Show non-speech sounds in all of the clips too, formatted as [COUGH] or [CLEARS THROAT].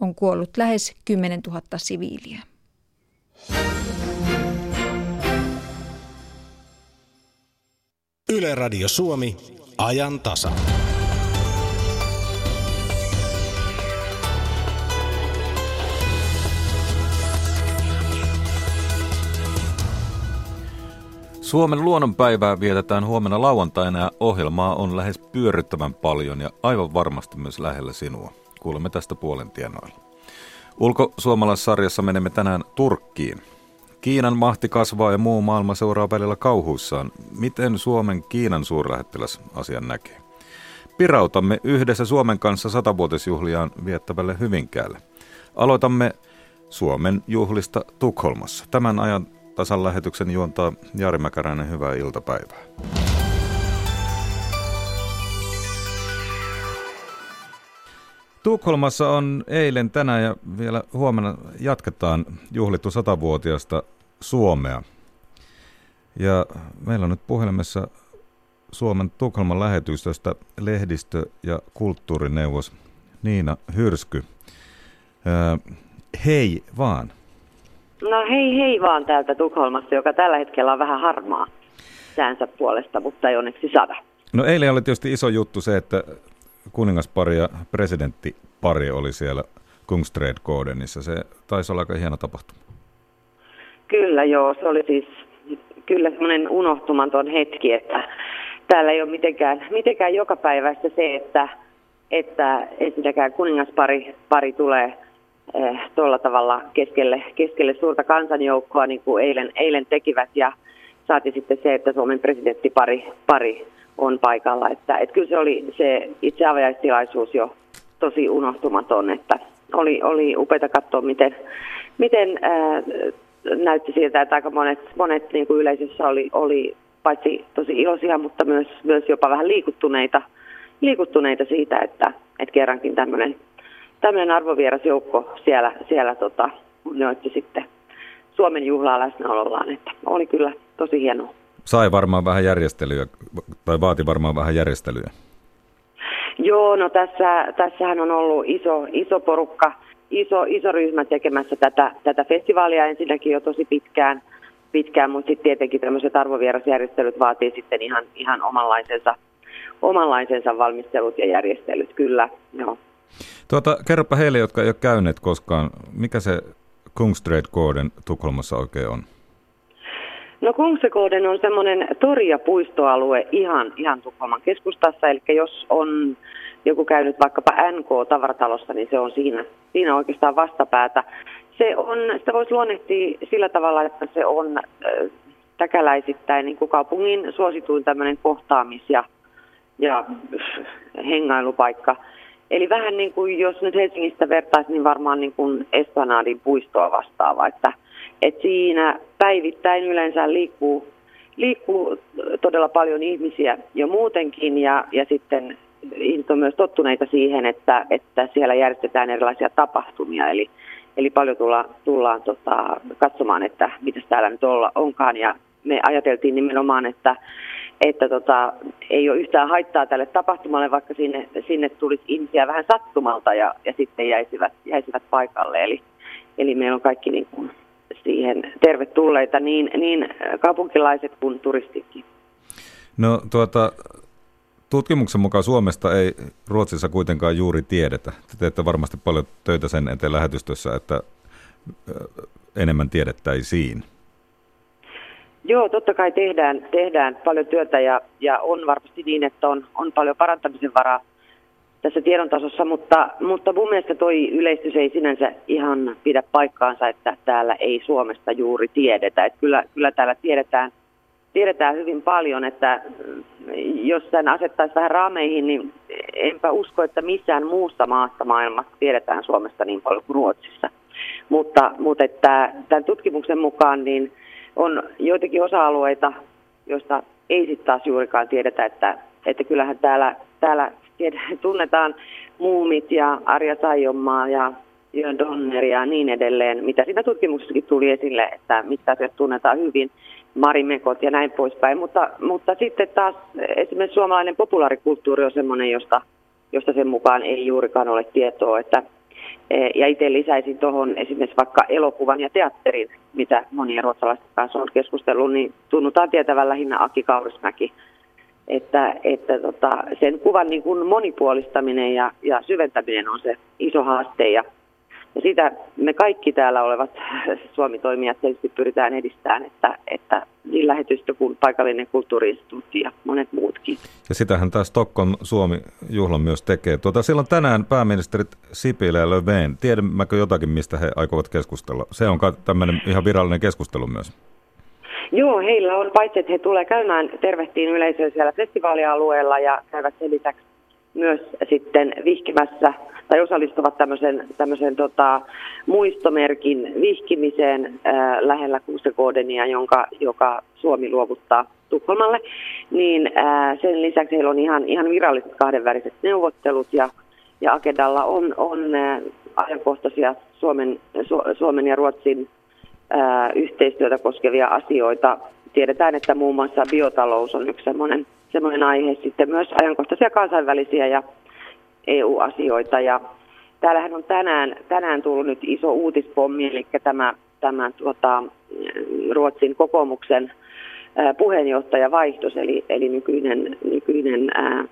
on kuollut lähes 10 000 siviiliä. Yle Radio Suomi, ajan tasa. Suomen luonnonpäivää vietetään huomenna lauantaina ja ohjelmaa on lähes pyörittävän paljon ja aivan varmasti myös lähellä sinua. Kuulemme tästä puolen tienoilla. Ulkosuomalaissarjassa menemme tänään Turkkiin. Kiinan mahti kasvaa ja muu maailma seuraa välillä kauhuissaan. Miten Suomen Kiinan suurlähettiläs asian näkee? Pirautamme yhdessä Suomen kanssa satavuotisjuhliaan viettävälle Hyvinkäälle. Aloitamme Suomen juhlista Tukholmassa. Tämän ajan tasan lähetyksen juontaa Jari Mäkäräinen. Hyvää iltapäivää. Tukholmassa on eilen, tänään ja vielä huomenna jatketaan juhlittu satavuotiaasta Suomea. Ja meillä on nyt puhelimessa Suomen Tukholman lähetystöstä lehdistö- ja kulttuurineuvos Niina Hyrsky. hei vaan. No hei hei vaan täältä Tukholmasta, joka tällä hetkellä on vähän harmaa säänsä puolesta, mutta ei onneksi sada. No eilen oli tietysti iso juttu se, että kuningaspari ja presidenttipari oli siellä Kungstred Gardenissa. Se taisi olla aika hieno tapahtuma. Kyllä joo, se oli siis kyllä semmoinen unohtumaton hetki, että täällä ei ole mitenkään, mitenkään joka päivästä se, että, että ensinnäkään kuningaspari pari tulee eh, tuolla tavalla keskelle, keskelle suurta kansanjoukkoa, niin kuin eilen, eilen tekivät, ja saati sitten se, että Suomen presidenttipari pari on paikalla. Että, että kyllä se oli se itse avajaistilaisuus jo tosi unohtumaton, että oli, oli upeata katsoa, miten, miten ää, näytti siltä, että aika monet, monet niin kuin yleisössä oli, oli paitsi tosi iloisia, mutta myös, myös jopa vähän liikuttuneita, liikuttuneita siitä, että, että kerrankin tämmöinen, tämmöinen arvovieras joukko siellä, siellä tota, sitten Suomen juhlaa läsnäolollaan, että oli kyllä tosi hienoa sai varmaan vähän järjestelyä, tai vaati varmaan vähän järjestelyä. Joo, no tässä, tässähän on ollut iso, iso porukka, iso, iso ryhmä tekemässä tätä, tätä festivaalia ensinnäkin jo tosi pitkään, pitkään mutta sitten tietenkin tämmöiset arvovierasjärjestelyt vaatii sitten ihan, ihan omanlaisensa, omanlaisensa valmistelut ja järjestelyt, kyllä, joo. Tuota, kerropa heille, jotka ei ole käyneet koskaan, mikä se Kungstred Garden Tukholmassa oikein on? No Kungsekoden on semmoinen tori- ja puistoalue ihan, ihan Tukholman keskustassa, eli jos on joku käynyt vaikkapa NK-tavaratalossa, niin se on siinä, siinä oikeastaan vastapäätä. Se on, sitä voisi luonnehtia sillä tavalla, että se on äh, täkäläisittäin niin kuin kaupungin suosituin tämmöinen kohtaamis- ja, ja hengailupaikka. Eli vähän niin kuin jos nyt Helsingistä vertaisi, niin varmaan niin kuin Esplanadin puistoa vastaava, että et siinä päivittäin yleensä liikkuu, liikkuu todella paljon ihmisiä jo muutenkin ja, ja sitten ihmiset on myös tottuneita siihen, että, että siellä järjestetään erilaisia tapahtumia. Eli, eli paljon tulla, tullaan tota, katsomaan, että mitä täällä nyt olla, onkaan. Ja me ajateltiin nimenomaan, että, että tota, ei ole yhtään haittaa tälle tapahtumalle, vaikka sinne, sinne tulisi ihmisiä vähän sattumalta ja, ja sitten jäisivät, jäisivät paikalle. Eli, eli meillä on kaikki niin kuin siihen tervetulleita, niin, niin kaupunkilaiset kuin turistitkin. No tuota, tutkimuksen mukaan Suomesta ei Ruotsissa kuitenkaan juuri tiedetä. Te teette varmasti paljon töitä sen eteen lähetystössä, että enemmän tiedettäisiin. Joo, totta kai tehdään, tehdään paljon työtä ja, ja on varmasti niin, että on, on paljon parantamisen varaa tässä tiedon tasossa, mutta, mutta mun mielestä toi yleistys ei sinänsä ihan pidä paikkaansa, että täällä ei Suomesta juuri tiedetä. Että kyllä, kyllä täällä tiedetään, tiedetään hyvin paljon, että jos sen asettaisi vähän raameihin, niin enpä usko, että missään muussa maassa maailmassa tiedetään Suomesta niin paljon kuin Ruotsissa. Mutta, mutta että tämän tutkimuksen mukaan niin on joitakin osa-alueita, joista ei sitten taas juurikaan tiedetä, että, että kyllähän täällä, täällä tunnetaan muumit ja Arja Saijonmaa ja Jön Donner ja niin edelleen, mitä siinä tutkimuksessakin tuli esille, että mitkä asiat tunnetaan hyvin, Marimekot ja näin poispäin. Mutta, mutta sitten taas esimerkiksi suomalainen populaarikulttuuri on sellainen, josta, josta sen mukaan ei juurikaan ole tietoa, että Eh, ja itse lisäisin tuohon esimerkiksi vaikka elokuvan ja teatterin, mitä monia ruotsalaisten kanssa on keskustellut, niin tunnutaan tietävän lähinnä Aki Kaurismäki. Että, että tota, sen kuvan niin kuin monipuolistaminen ja, ja syventäminen on se iso haaste. Ja, ja sitä me kaikki täällä olevat Suomi-toimijat tietysti pyritään edistämään, että, että niin lähetystö kuin paikallinen kulttuuriinstituutti ja monet muutkin. Ja sitähän tämä Stockholm Suomi-juhla myös tekee. Tuota, silloin tänään pääministerit Sipilä ja Löfven. Tiedämmekö jotakin, mistä he aikovat keskustella? Se on tämmöinen ihan virallinen keskustelu myös. Joo, heillä on, paitsi että he tulee käymään tervehtiin yleisöä siellä festivaalialueella ja käyvät sen lisäksi myös sitten vihkimässä tai osallistuvat tämmöisen, tämmöisen tota, muistomerkin vihkimiseen ää, lähellä Kuusekoodenia, jonka, joka Suomi luovuttaa Tukholmalle, niin ää, sen lisäksi heillä on ihan, ihan viralliset kahdenväliset neuvottelut ja, ja agendalla on, on ää, ajankohtaisia Suomen, Su, Suomen ja Ruotsin yhteistyötä koskevia asioita. Tiedetään, että muun muassa biotalous on yksi semmoinen, semmoinen aihe, sitten myös ajankohtaisia kansainvälisiä ja EU-asioita. Ja täällähän on tänään, tänään tullut nyt iso uutispommi, eli tämä, tämä tuota, Ruotsin kokoomuksen puheenjohtaja vaihtos, eli, eli nykyinen, nykyinen ää,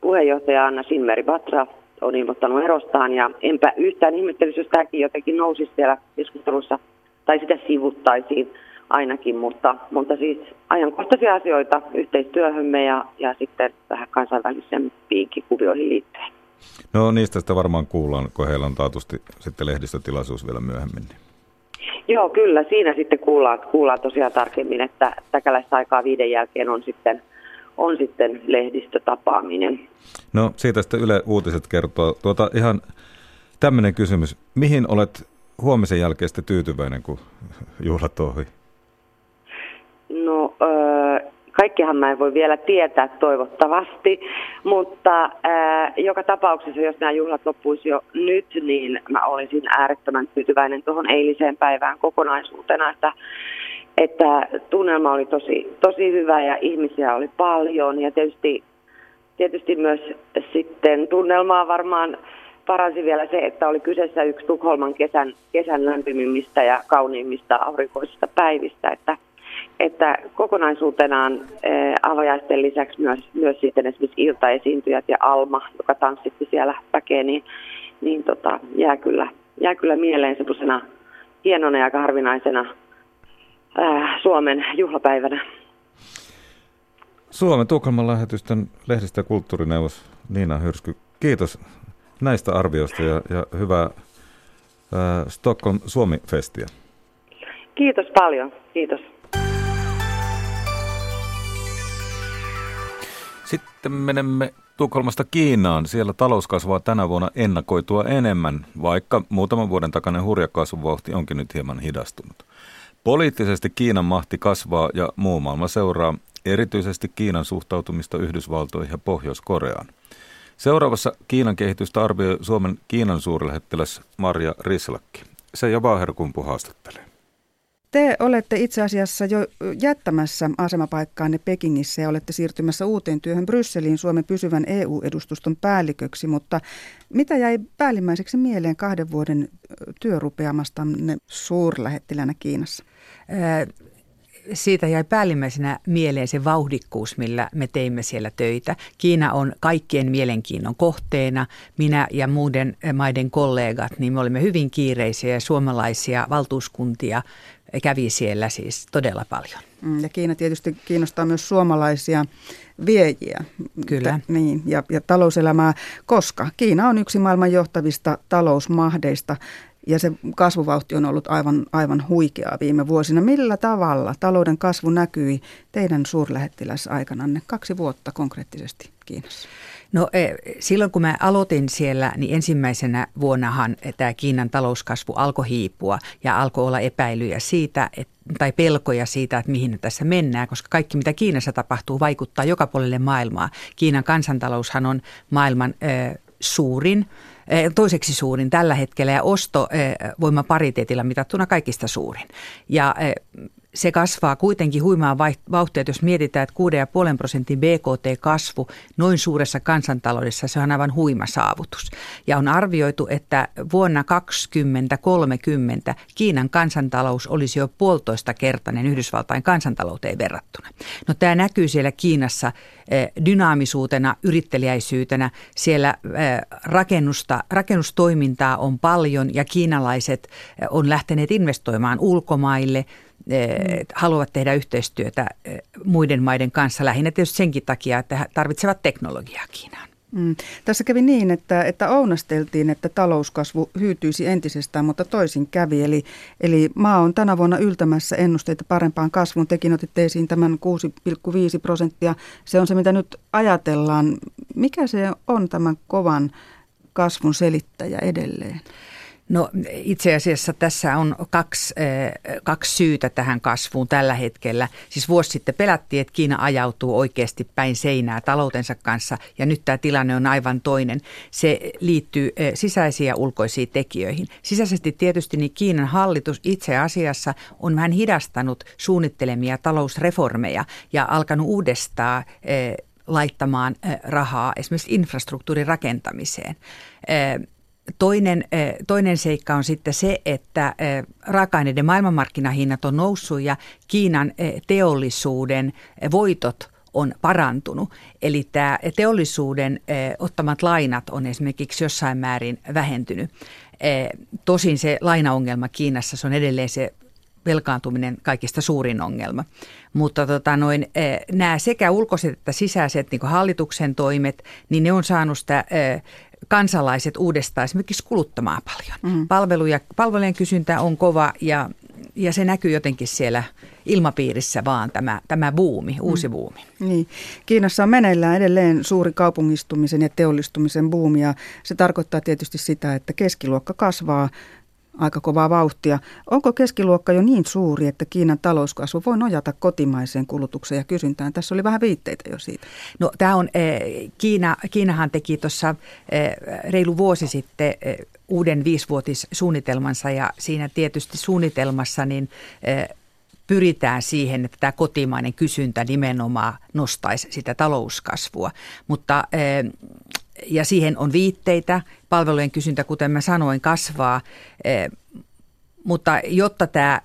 puheenjohtaja Anna Simmeri Batra on ilmoittanut erostaan, ja enpä yhtään ihmettelisi, jos tämäkin jotenkin nousisi siellä keskustelussa, tai sitä sivuttaisiin ainakin, mutta, mutta siis ajankohtaisia asioita yhteistyöhömme ja, ja sitten tähän kansainvälisen piinkikuvioihin liittyen. No niistä sitä varmaan kuullaan, kun heillä on taatusti sitten lehdistötilaisuus vielä myöhemmin. Joo, kyllä. Siinä sitten kuullaan, kuullaan tosiaan tarkemmin, että täkäläistä aikaa viiden jälkeen on sitten, on sitten lehdistötapaaminen. No siitä sitten Yle Uutiset kertoo. Tuota, ihan tämmöinen kysymys. Mihin olet huomisen jälkeen sitten tyytyväinen, kun juhlat ohi? No, öö, Kaikkihan mä en voi vielä tietää toivottavasti, mutta ää, joka tapauksessa, jos nämä juhlat loppuisi jo nyt, niin mä olisin äärettömän tyytyväinen tuohon eiliseen päivään kokonaisuutena, että, että tunnelma oli tosi, tosi hyvä ja ihmisiä oli paljon ja tietysti, tietysti myös sitten tunnelmaa varmaan paransi vielä se, että oli kyseessä yksi Tukholman kesän, kesän lämpimimmistä ja kauniimmista aurinkoisista päivistä, että – että kokonaisuutenaan eh, avajaisten lisäksi myös, myös sitten esimerkiksi iltaesiintyjät ja Alma, joka tanssitti siellä väkeä, niin, niin tota, jää, kyllä, jää kyllä mieleen semmoisena hienona ja harvinaisena ää, eh, Suomen juhlapäivänä. Suomen Tukholman lähetystön lehdistä kulttuurineuvos Niina Hyrsky, kiitos näistä arvioista ja, ja hyvää ää, Stockholm Suomi-festiä. Kiitos paljon, kiitos. Sitten menemme Tukholmasta Kiinaan. Siellä talous kasvaa tänä vuonna ennakoitua enemmän, vaikka muutaman vuoden takainen hurja kasvuvauhti onkin nyt hieman hidastunut. Poliittisesti Kiinan mahti kasvaa ja muu maailma seuraa erityisesti Kiinan suhtautumista Yhdysvaltoihin ja Pohjois-Koreaan. Seuraavassa Kiinan kehitystä arvioi Suomen Kiinan suurlähettiläs Maria Rislakki. Se ja Vaaherkumpu haastattelee. Te olette itse asiassa jo jättämässä asemapaikkaanne Pekingissä ja olette siirtymässä uuteen työhön Brysseliin Suomen pysyvän EU-edustuston päälliköksi, mutta mitä jäi päällimmäiseksi mieleen kahden vuoden työrupeamastanne suurlähettilänä Kiinassa? Siitä jäi päällimmäisenä mieleen se vauhdikkuus, millä me teimme siellä töitä. Kiina on kaikkien mielenkiinnon kohteena. Minä ja muiden maiden kollegat, niin me olimme hyvin kiireisiä ja suomalaisia valtuuskuntia kävi siellä siis todella paljon. Mm, ja Kiina tietysti kiinnostaa myös suomalaisia viejiä. Kyllä. T- niin, ja, ja talouselämää, koska Kiina on yksi maailman johtavista talousmahdeista ja se kasvuvauhti on ollut aivan, aivan huikeaa viime vuosina. Millä tavalla talouden kasvu näkyi teidän suurlähettiläsaikananne kaksi vuotta konkreettisesti Kiinassa? No e, silloin kun mä aloitin siellä, niin ensimmäisenä vuonnahan tämä Kiinan talouskasvu alkoi hiipua ja alkoi olla epäilyjä siitä, että tai pelkoja siitä, että mihin tässä mennään, koska kaikki mitä Kiinassa tapahtuu vaikuttaa joka puolelle maailmaa. Kiinan kansantaloushan on maailman ö, suurin toiseksi suurin tällä hetkellä ja ostovoimapariteetilla mitattuna kaikista suurin. Ja se kasvaa kuitenkin huimaa vauhtia, jos mietitään, että 6,5 prosentin BKT-kasvu noin suuressa kansantaloudessa, se on aivan huima saavutus. Ja on arvioitu, että vuonna 2030 Kiinan kansantalous olisi jo puolitoista kertainen Yhdysvaltain kansantalouteen verrattuna. No tämä näkyy siellä Kiinassa eh, dynaamisuutena, yrittelijäisyytenä. Siellä eh, rakennusta, rakennustoimintaa on paljon ja kiinalaiset eh, on lähteneet investoimaan ulkomaille. Haluavat tehdä yhteistyötä muiden maiden kanssa lähinnä tietysti senkin takia, että he tarvitsevat teknologiaa Kiinaan. Mm. Tässä kävi niin, että, että ounasteltiin, että talouskasvu hyytyisi entisestään, mutta toisin kävi. Eli, eli maa on tänä vuonna yltämässä ennusteita parempaan kasvuun. Tekin otitte esiin tämän 6,5 prosenttia. Se on se, mitä nyt ajatellaan. Mikä se on tämän kovan kasvun selittäjä edelleen? No itse asiassa tässä on kaksi, kaksi syytä tähän kasvuun tällä hetkellä. Siis vuosi sitten pelättiin, että Kiina ajautuu oikeasti päin seinää taloutensa kanssa ja nyt tämä tilanne on aivan toinen. Se liittyy sisäisiin ja ulkoisiin tekijöihin. Sisäisesti tietysti niin Kiinan hallitus itse asiassa on vähän hidastanut suunnittelemia talousreformeja ja alkanut uudestaan laittamaan rahaa esimerkiksi infrastruktuurin rakentamiseen. Toinen, toinen seikka on sitten se, että raaka-aineiden maailmanmarkkinahinnat on noussut ja Kiinan teollisuuden voitot on parantunut. Eli tämä teollisuuden ottamat lainat on esimerkiksi jossain määrin vähentynyt. Tosin se lainaongelma Kiinassa se on edelleen se velkaantuminen kaikista suurin ongelma. Mutta tota noin, nämä sekä ulkoiset että sisäiset niin hallituksen toimet, niin ne on saanut sitä kansalaiset uudestaan esimerkiksi kuluttamaan paljon. Mm. Palveluja, palvelujen kysyntä on kova ja, ja se näkyy jotenkin siellä ilmapiirissä vaan tämä, tämä buumi, uusi mm. buumi. Niin. Kiinassa on meneillään edelleen suuri kaupungistumisen ja teollistumisen buumi ja se tarkoittaa tietysti sitä, että keskiluokka kasvaa aika kovaa vauhtia. Onko keskiluokka jo niin suuri, että Kiinan talouskasvu voi nojata kotimaiseen kulutukseen ja kysyntään? Tässä oli vähän viitteitä jo siitä. No tämä on, eh, Kiina, Kiinahan teki tuossa eh, reilu vuosi sitten eh, uuden viisivuotissuunnitelmansa ja siinä tietysti suunnitelmassa niin pyritään siihen, että tämä kotimainen kysyntä nimenomaan nostaisi sitä talouskasvua. Mutta ja siihen on viitteitä. Palvelujen kysyntä, kuten mä sanoin, kasvaa. Mutta jotta tämä,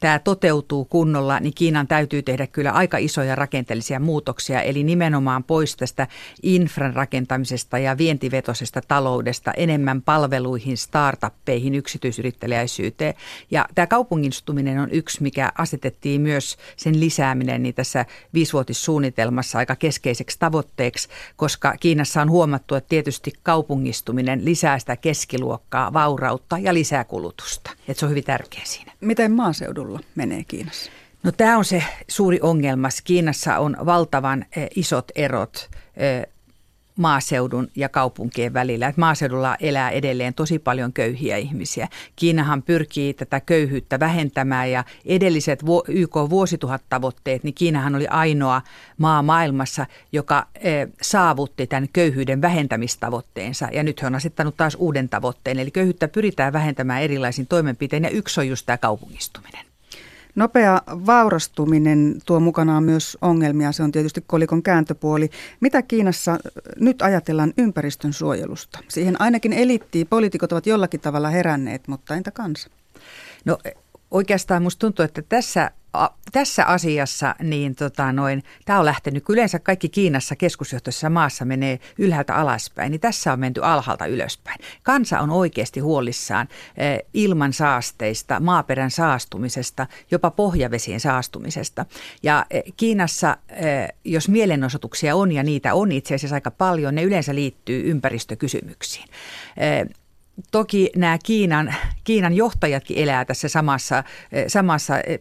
tämä toteutuu kunnolla, niin Kiinan täytyy tehdä kyllä aika isoja rakenteellisia muutoksia, eli nimenomaan pois tästä infran rakentamisesta ja vientivetoisesta taloudesta enemmän palveluihin, startuppeihin, yksityisyrittäjäisyyteen. Ja tämä kaupungistuminen on yksi, mikä asetettiin myös sen lisääminen niin tässä viisivuotissuunnitelmassa aika keskeiseksi tavoitteeksi, koska Kiinassa on huomattu, että tietysti kaupungistuminen lisää sitä keskiluokkaa, vaurautta ja lisää kulutusta. Että se on hyvin tärkeä siinä. Miten maaseudulla menee Kiinassa? No tämä on se suuri ongelma. Kiinassa on valtavan eh, isot erot eh, maaseudun ja kaupunkien välillä. Että maaseudulla elää edelleen tosi paljon köyhiä ihmisiä. Kiinahan pyrkii tätä köyhyyttä vähentämään ja edelliset YK vuosituhattavoitteet, niin Kiinahan oli ainoa maa maailmassa, joka eh, saavutti tämän köyhyyden vähentämistavoitteensa. Ja nyt he on asettanut taas uuden tavoitteen. Eli köyhyyttä pyritään vähentämään erilaisin toimenpitein ja yksi on just tämä kaupungistuminen. Nopea vaurastuminen tuo mukanaan myös ongelmia, se on tietysti kolikon kääntöpuoli. Mitä Kiinassa nyt ajatellaan ympäristön suojelusta? Siihen ainakin elittiin, poliitikot ovat jollakin tavalla heränneet, mutta entä kansa? No oikeastaan musta tuntuu, että tässä a, tässä asiassa niin tota noin, tämä on lähtenyt, yleensä kaikki Kiinassa keskusjohtoisessa maassa menee ylhäältä alaspäin, niin tässä on menty alhaalta ylöspäin. Kansa on oikeasti huolissaan eh, ilman saasteista, maaperän saastumisesta, jopa pohjavesien saastumisesta. Ja eh, Kiinassa, eh, jos mielenosoituksia on, ja niitä on itse asiassa aika paljon, ne yleensä liittyy ympäristökysymyksiin. Toki nämä Kiinan, Kiinan johtajatkin elää tässä samassa, eh, samassa eh,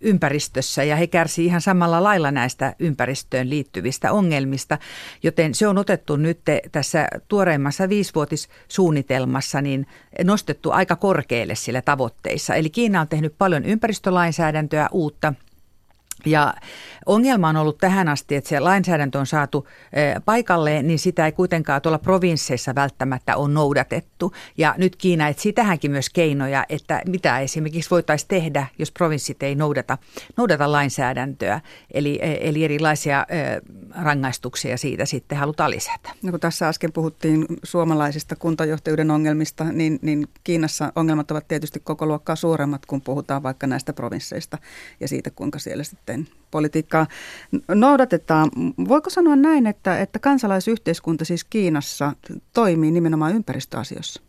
ympäristössä ja he kärsivät ihan samalla lailla näistä ympäristöön liittyvistä ongelmista, joten se on otettu nyt tässä tuoreimmassa viisivuotissuunnitelmassa niin nostettu aika korkealle sillä tavoitteissa. Eli Kiina on tehnyt paljon ympäristölainsäädäntöä uutta – Ja ongelma on ollut tähän asti, että se lainsäädäntö on saatu paikalle, niin sitä ei kuitenkaan tuolla provinsseissa välttämättä on noudatettu. Ja nyt Kiina etsii tähänkin myös keinoja, että mitä esimerkiksi voitaisiin tehdä, jos provinssit ei noudata, noudata lainsäädäntöä. Eli, eli erilaisia rangaistuksia siitä sitten halutaan lisätä. No kun tässä äsken puhuttiin suomalaisista kuntajohtajuuden ongelmista, niin, niin Kiinassa ongelmat ovat tietysti koko luokkaa suuremmat, kun puhutaan vaikka näistä provinsseista ja siitä, kuinka siellä sitten politiikkaa noudatetaan. Voiko sanoa näin, että, että kansalaisyhteiskunta siis Kiinassa toimii nimenomaan ympäristöasioissa?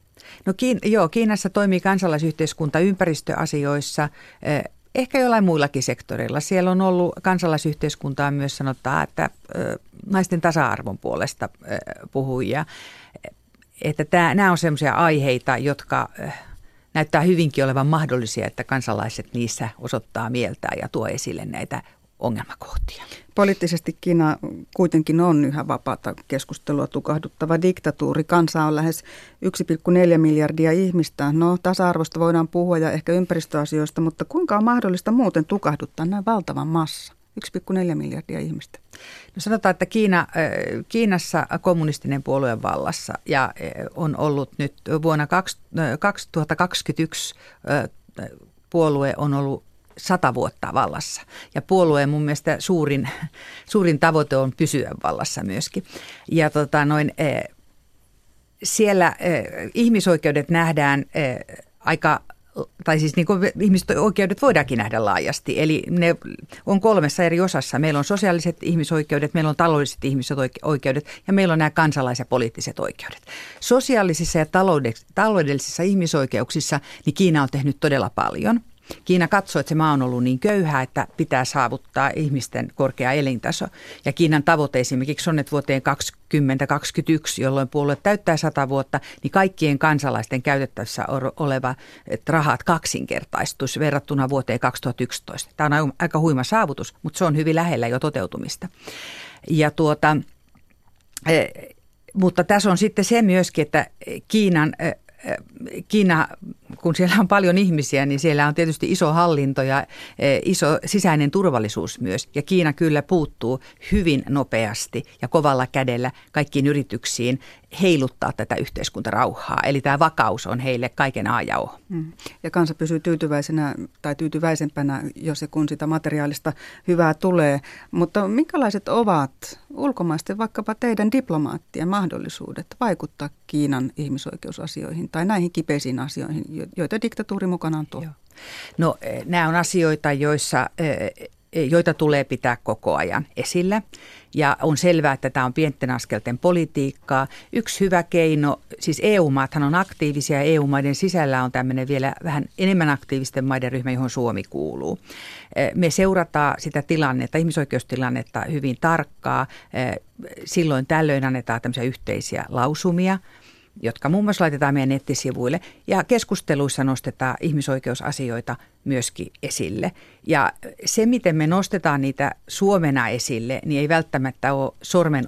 No Kiin, joo, Kiinassa toimii kansalaisyhteiskunta ympäristöasioissa. Eh, ehkä jollain muillakin sektoreilla. Siellä on ollut kansalaisyhteiskuntaa myös sanotaan, että eh, naisten tasa-arvon puolesta eh, puhujia. Että tämä, nämä on sellaisia aiheita, jotka näyttää hyvinkin olevan mahdollisia, että kansalaiset niissä osoittaa mieltä ja tuo esille näitä ongelmakohtia. Poliittisesti Kiina kuitenkin on yhä vapaata keskustelua tukahduttava diktatuuri. Kansa on lähes 1,4 miljardia ihmistä. No, tasa-arvosta voidaan puhua ja ehkä ympäristöasioista, mutta kuinka on mahdollista muuten tukahduttaa näin valtavan massa? 1,4 miljardia ihmistä. No sanotaan, että Kiina, Kiinassa kommunistinen puolueen vallassa ja on ollut nyt vuonna 2021 puolue on ollut sata vuotta vallassa. Ja puolueen mun mielestä suurin, [LAUGHS] suurin tavoite on pysyä vallassa myöskin. Ja tota noin, siellä ihmisoikeudet nähdään aika tai siis niin kuin ihmisoikeudet voidaankin nähdä laajasti. Eli ne on kolmessa eri osassa. Meillä on sosiaaliset ihmisoikeudet, meillä on taloudelliset ihmisoikeudet ja meillä on nämä kansalais- ja poliittiset oikeudet. Sosiaalisissa ja taloudellisissa ihmisoikeuksissa niin Kiina on tehnyt todella paljon – Kiina katsoo, että se maa on ollut niin köyhä, että pitää saavuttaa ihmisten korkea elintaso. Ja Kiinan tavoite esimerkiksi on, että vuoteen 2021, jolloin puolue täyttää 100 vuotta, niin kaikkien kansalaisten käytettävissä oleva rahat kaksinkertaistuisi verrattuna vuoteen 2011. Tämä on aika huima saavutus, mutta se on hyvin lähellä jo toteutumista. Ja tuota, e, mutta tässä on sitten se myöskin, että Kiinan e, Kiina, kun siellä on paljon ihmisiä, niin siellä on tietysti iso hallinto ja e, iso sisäinen turvallisuus myös. Ja Kiina kyllä puuttuu hyvin nopeasti ja kovalla kädellä kaikkiin yrityksiin heiluttaa tätä yhteiskuntarauhaa. Eli tämä vakaus on heille kaiken A ja O. Mm. Ja kansa pysyy tyytyväisenä tai tyytyväisempänä, jos ja kun sitä materiaalista hyvää tulee. Mutta minkälaiset ovat ulkomaisten, vaikkapa teidän diplomaattien mahdollisuudet vaikuttaa Kiinan ihmisoikeusasioihin tai näihin kipeisiin asioihin, joita diktatuuri mukanaan tuo? Joo. No eh, nämä on asioita, joissa eh, joita tulee pitää koko ajan esillä. Ja on selvää, että tämä on pienten askelten politiikkaa. Yksi hyvä keino, siis EU-maathan on aktiivisia EU-maiden sisällä on tämmöinen vielä vähän enemmän aktiivisten maiden ryhmä, johon Suomi kuuluu. Me seurataan sitä tilannetta, ihmisoikeustilannetta hyvin tarkkaa. Silloin tällöin annetaan tämmöisiä yhteisiä lausumia – jotka muun muassa laitetaan meidän nettisivuille. Ja keskusteluissa nostetaan ihmisoikeusasioita myöskin esille. Ja se, miten me nostetaan niitä Suomena esille, niin ei välttämättä ole sormen,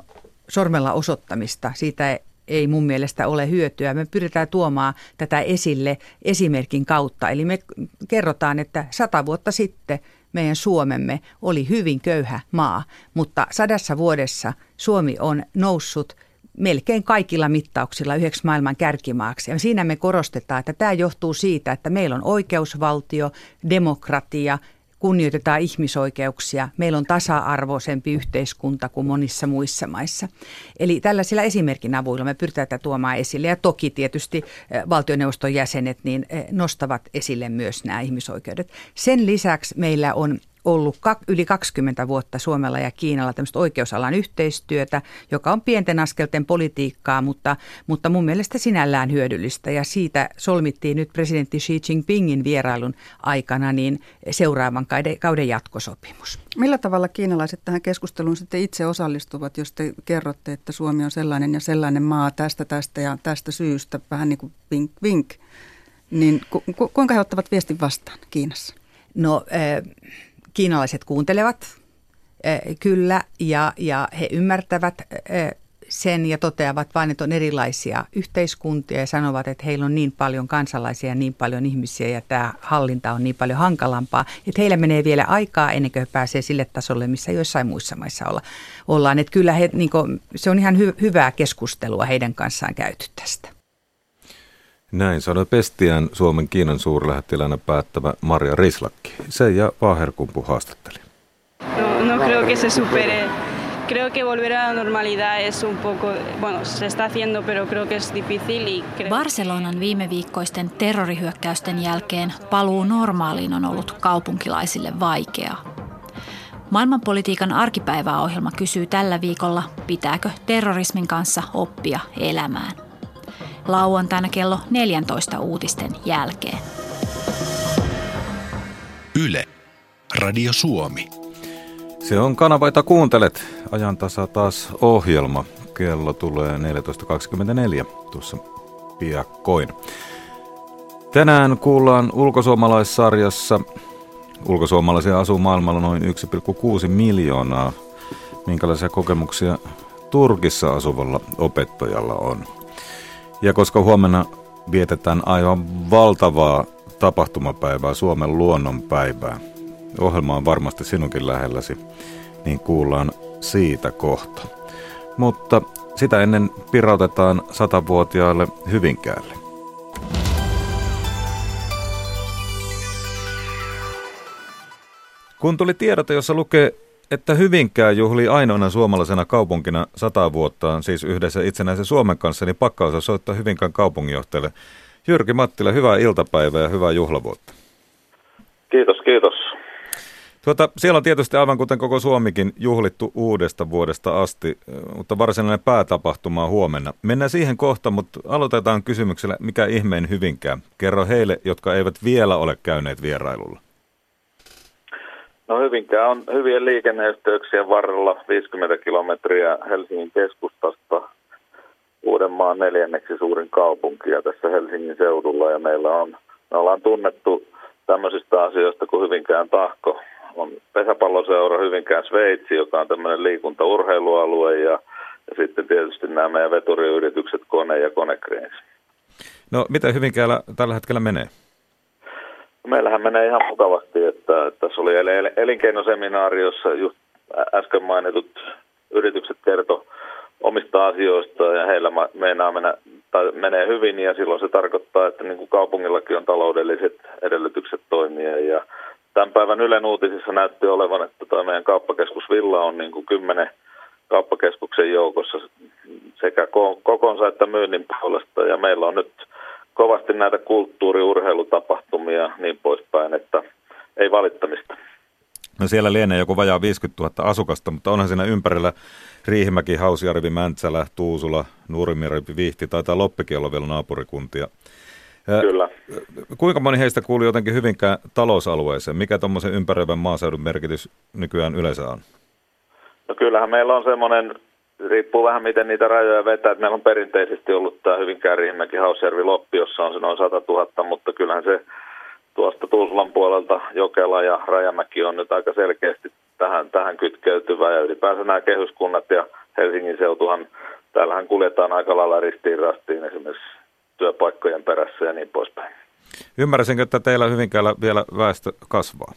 sormella osoittamista. Siitä ei mun mielestä ole hyötyä. Me pyritään tuomaan tätä esille esimerkin kautta. Eli me kerrotaan, että sata vuotta sitten meidän Suomemme oli hyvin köyhä maa, mutta sadassa vuodessa Suomi on noussut – melkein kaikilla mittauksilla yhdeksi maailman kärkimaaksi. Ja siinä me korostetaan, että tämä johtuu siitä, että meillä on oikeusvaltio, demokratia, kunnioitetaan ihmisoikeuksia, meillä on tasa-arvoisempi yhteiskunta kuin monissa muissa maissa. Eli tällaisilla esimerkin avuilla me pyritään tätä tuomaan esille ja toki tietysti eh, valtioneuvoston jäsenet niin eh, nostavat esille myös nämä ihmisoikeudet. Sen lisäksi meillä on ollut yli 20 vuotta Suomella ja Kiinalla tämmöistä oikeusalan yhteistyötä, joka on pienten askelten politiikkaa, mutta, mutta mun mielestä sinällään hyödyllistä. Ja siitä solmittiin nyt presidentti Xi Jinpingin vierailun aikana niin seuraavan kauden jatkosopimus. Millä tavalla kiinalaiset tähän keskusteluun sitten itse osallistuvat, jos te kerrotte, että Suomi on sellainen ja sellainen maa tästä, tästä ja tästä syystä, vähän niin kuin vink, vink, niin ku, ku, kuinka he ottavat viestin vastaan Kiinassa? No äh, kiinalaiset kuuntelevat kyllä ja, ja he ymmärtävät sen ja toteavat vain, että on erilaisia yhteiskuntia ja sanovat, että heillä on niin paljon kansalaisia ja niin paljon ihmisiä ja tämä hallinta on niin paljon hankalampaa, että heillä menee vielä aikaa ennen kuin he pääsee sille tasolle, missä joissain muissa maissa olla, ollaan. Että kyllä he, niin kuin, se on ihan hy- hyvää keskustelua heidän kanssaan käyty tästä. Näin sanoi Pestiään Suomen Kiinan suurlähettilänä päättävä Maria Rislakki. Se ja Vaherkumpu haastatteli. No, no creo que se supere creo que volver a la normalidad es un poco, bueno, se está haciendo, pero creo que es difícil y creo... Barcelonan viime viikkoisten terrorihyökkäysten jälkeen paluu normaaliin on ollut kaupunkilaisille vaikeaa. Maailmanpolitiikan arkipäiväohjelma kysyy tällä viikolla, pitääkö terrorismin kanssa oppia elämään. Lauantaina kello 14 uutisten jälkeen. Yle. Radio Suomi. Se on kanava, jota kuuntelet. Ajantasa taas ohjelma. Kello tulee 14.24 tuossa piakkoin. Tänään kuullaan ulkosuomalaissarjassa. Ulkosuomalaisia asuu maailmalla noin 1,6 miljoonaa. Minkälaisia kokemuksia Turkissa asuvalla opettajalla on? Ja koska huomenna vietetään aivan valtavaa tapahtumapäivää, Suomen luonnonpäivää, ohjelma on varmasti sinunkin lähelläsi, niin kuullaan siitä kohta. Mutta sitä ennen pirautetaan satavuotiaalle Hyvinkäälle. Kun tuli tiedote, jossa lukee, että Hyvinkää juhli ainoana suomalaisena kaupunkina sata vuotta, siis yhdessä itsenäisen Suomen kanssa, niin pakkaus soittaa Hyvinkään kaupunginjohtajalle. Jyrki Mattila, hyvää iltapäivää ja hyvää juhlavuotta. Kiitos, kiitos. Tuota, siellä on tietysti aivan kuten koko Suomikin juhlittu uudesta vuodesta asti, mutta varsinainen päätapahtuma on huomenna. Mennään siihen kohta, mutta aloitetaan kysymyksellä, mikä ihmeen hyvinkään. Kerro heille, jotka eivät vielä ole käyneet vierailulla. No Hyvinkää on hyvien liikenneyhteyksien varrella 50 kilometriä Helsingin keskustasta Uudenmaan neljänneksi suurin kaupunki ja tässä Helsingin seudulla ja meillä on, me ollaan tunnettu tämmöisistä asioista kuin Hyvinkään tahko, on pesäpalloseura Hyvinkään Sveitsi, joka on tämmöinen liikuntaurheilualue ja, ja sitten tietysti nämä meidän veturiyritykset Kone ja Konekreens. No miten Hyvinkäällä tällä hetkellä menee? Meillähän menee ihan mukavasti, että tässä oli elinkeinoseminaari, jossa just äsken mainitut yritykset kertoi omista asioista ja heillä meinaa mennä, tai menee hyvin ja silloin se tarkoittaa, että niin kuin kaupungillakin on taloudelliset edellytykset toimia ja tämän päivän Ylen uutisissa näytti olevan, että tuo meidän kauppakeskus Villa on niin kuin kymmenen kauppakeskuksen joukossa sekä kokonsa että myynnin puolesta. Ja meillä on nyt kovasti näitä kulttuuri-urheilutapahtumia niin poispäin, että ei valittamista. No siellä lienee joku vajaa 50 000 asukasta, mutta onhan siinä ympärillä Riihimäki, Hausjärvi, Mäntsälä, Tuusula, Nurmijärvi, Vihti, taitaa Loppikin olla vielä naapurikuntia. Kyllä. Kuinka moni heistä kuuluu jotenkin hyvinkään talousalueeseen? Mikä tuommoisen ympäröivän maaseudun merkitys nykyään yleensä on? No kyllähän meillä on semmoinen, riippuu vähän miten niitä rajoja vetää, että meillä on perinteisesti ollut tämä Hyvinkään Riihimäki Hausjärvi Loppi, jossa on se noin 100 000, mutta kyllähän se tuosta Tuusulan puolelta Jokela ja Rajamäki on nyt aika selkeästi tähän, tähän kytkeytyvä ja ylipäänsä nämä kehyskunnat ja Helsingin seutuhan, täällähän kuljetaan aika lailla ristiin rastiin esimerkiksi työpaikkojen perässä ja niin poispäin. Ymmärsinkö, että teillä Hyvinkäällä vielä väestö kasvaa?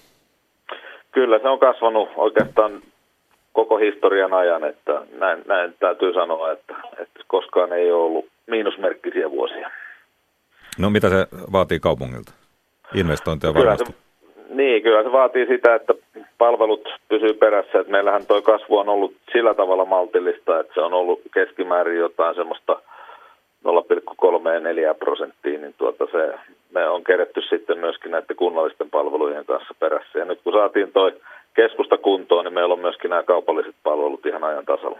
Kyllä, se on kasvanut oikeastaan koko historian ajan, että näin, näin täytyy sanoa, että, että koskaan ei ole ollut miinusmerkkisiä vuosia. No mitä se vaatii kaupungilta? Investointeja varmasti. Kyllä se, niin, kyllä se vaatii sitä, että palvelut pysyy perässä. Että meillähän tuo kasvu on ollut sillä tavalla maltillista, että se on ollut keskimäärin jotain semmoista – 0,3-4 prosenttiin, niin tuota se, me on keretty sitten myöskin näiden kunnallisten palvelujen kanssa perässä. Ja nyt kun saatiin toi keskusta kuntoon, niin meillä on myöskin nämä kaupalliset palvelut ihan ajan tasalla.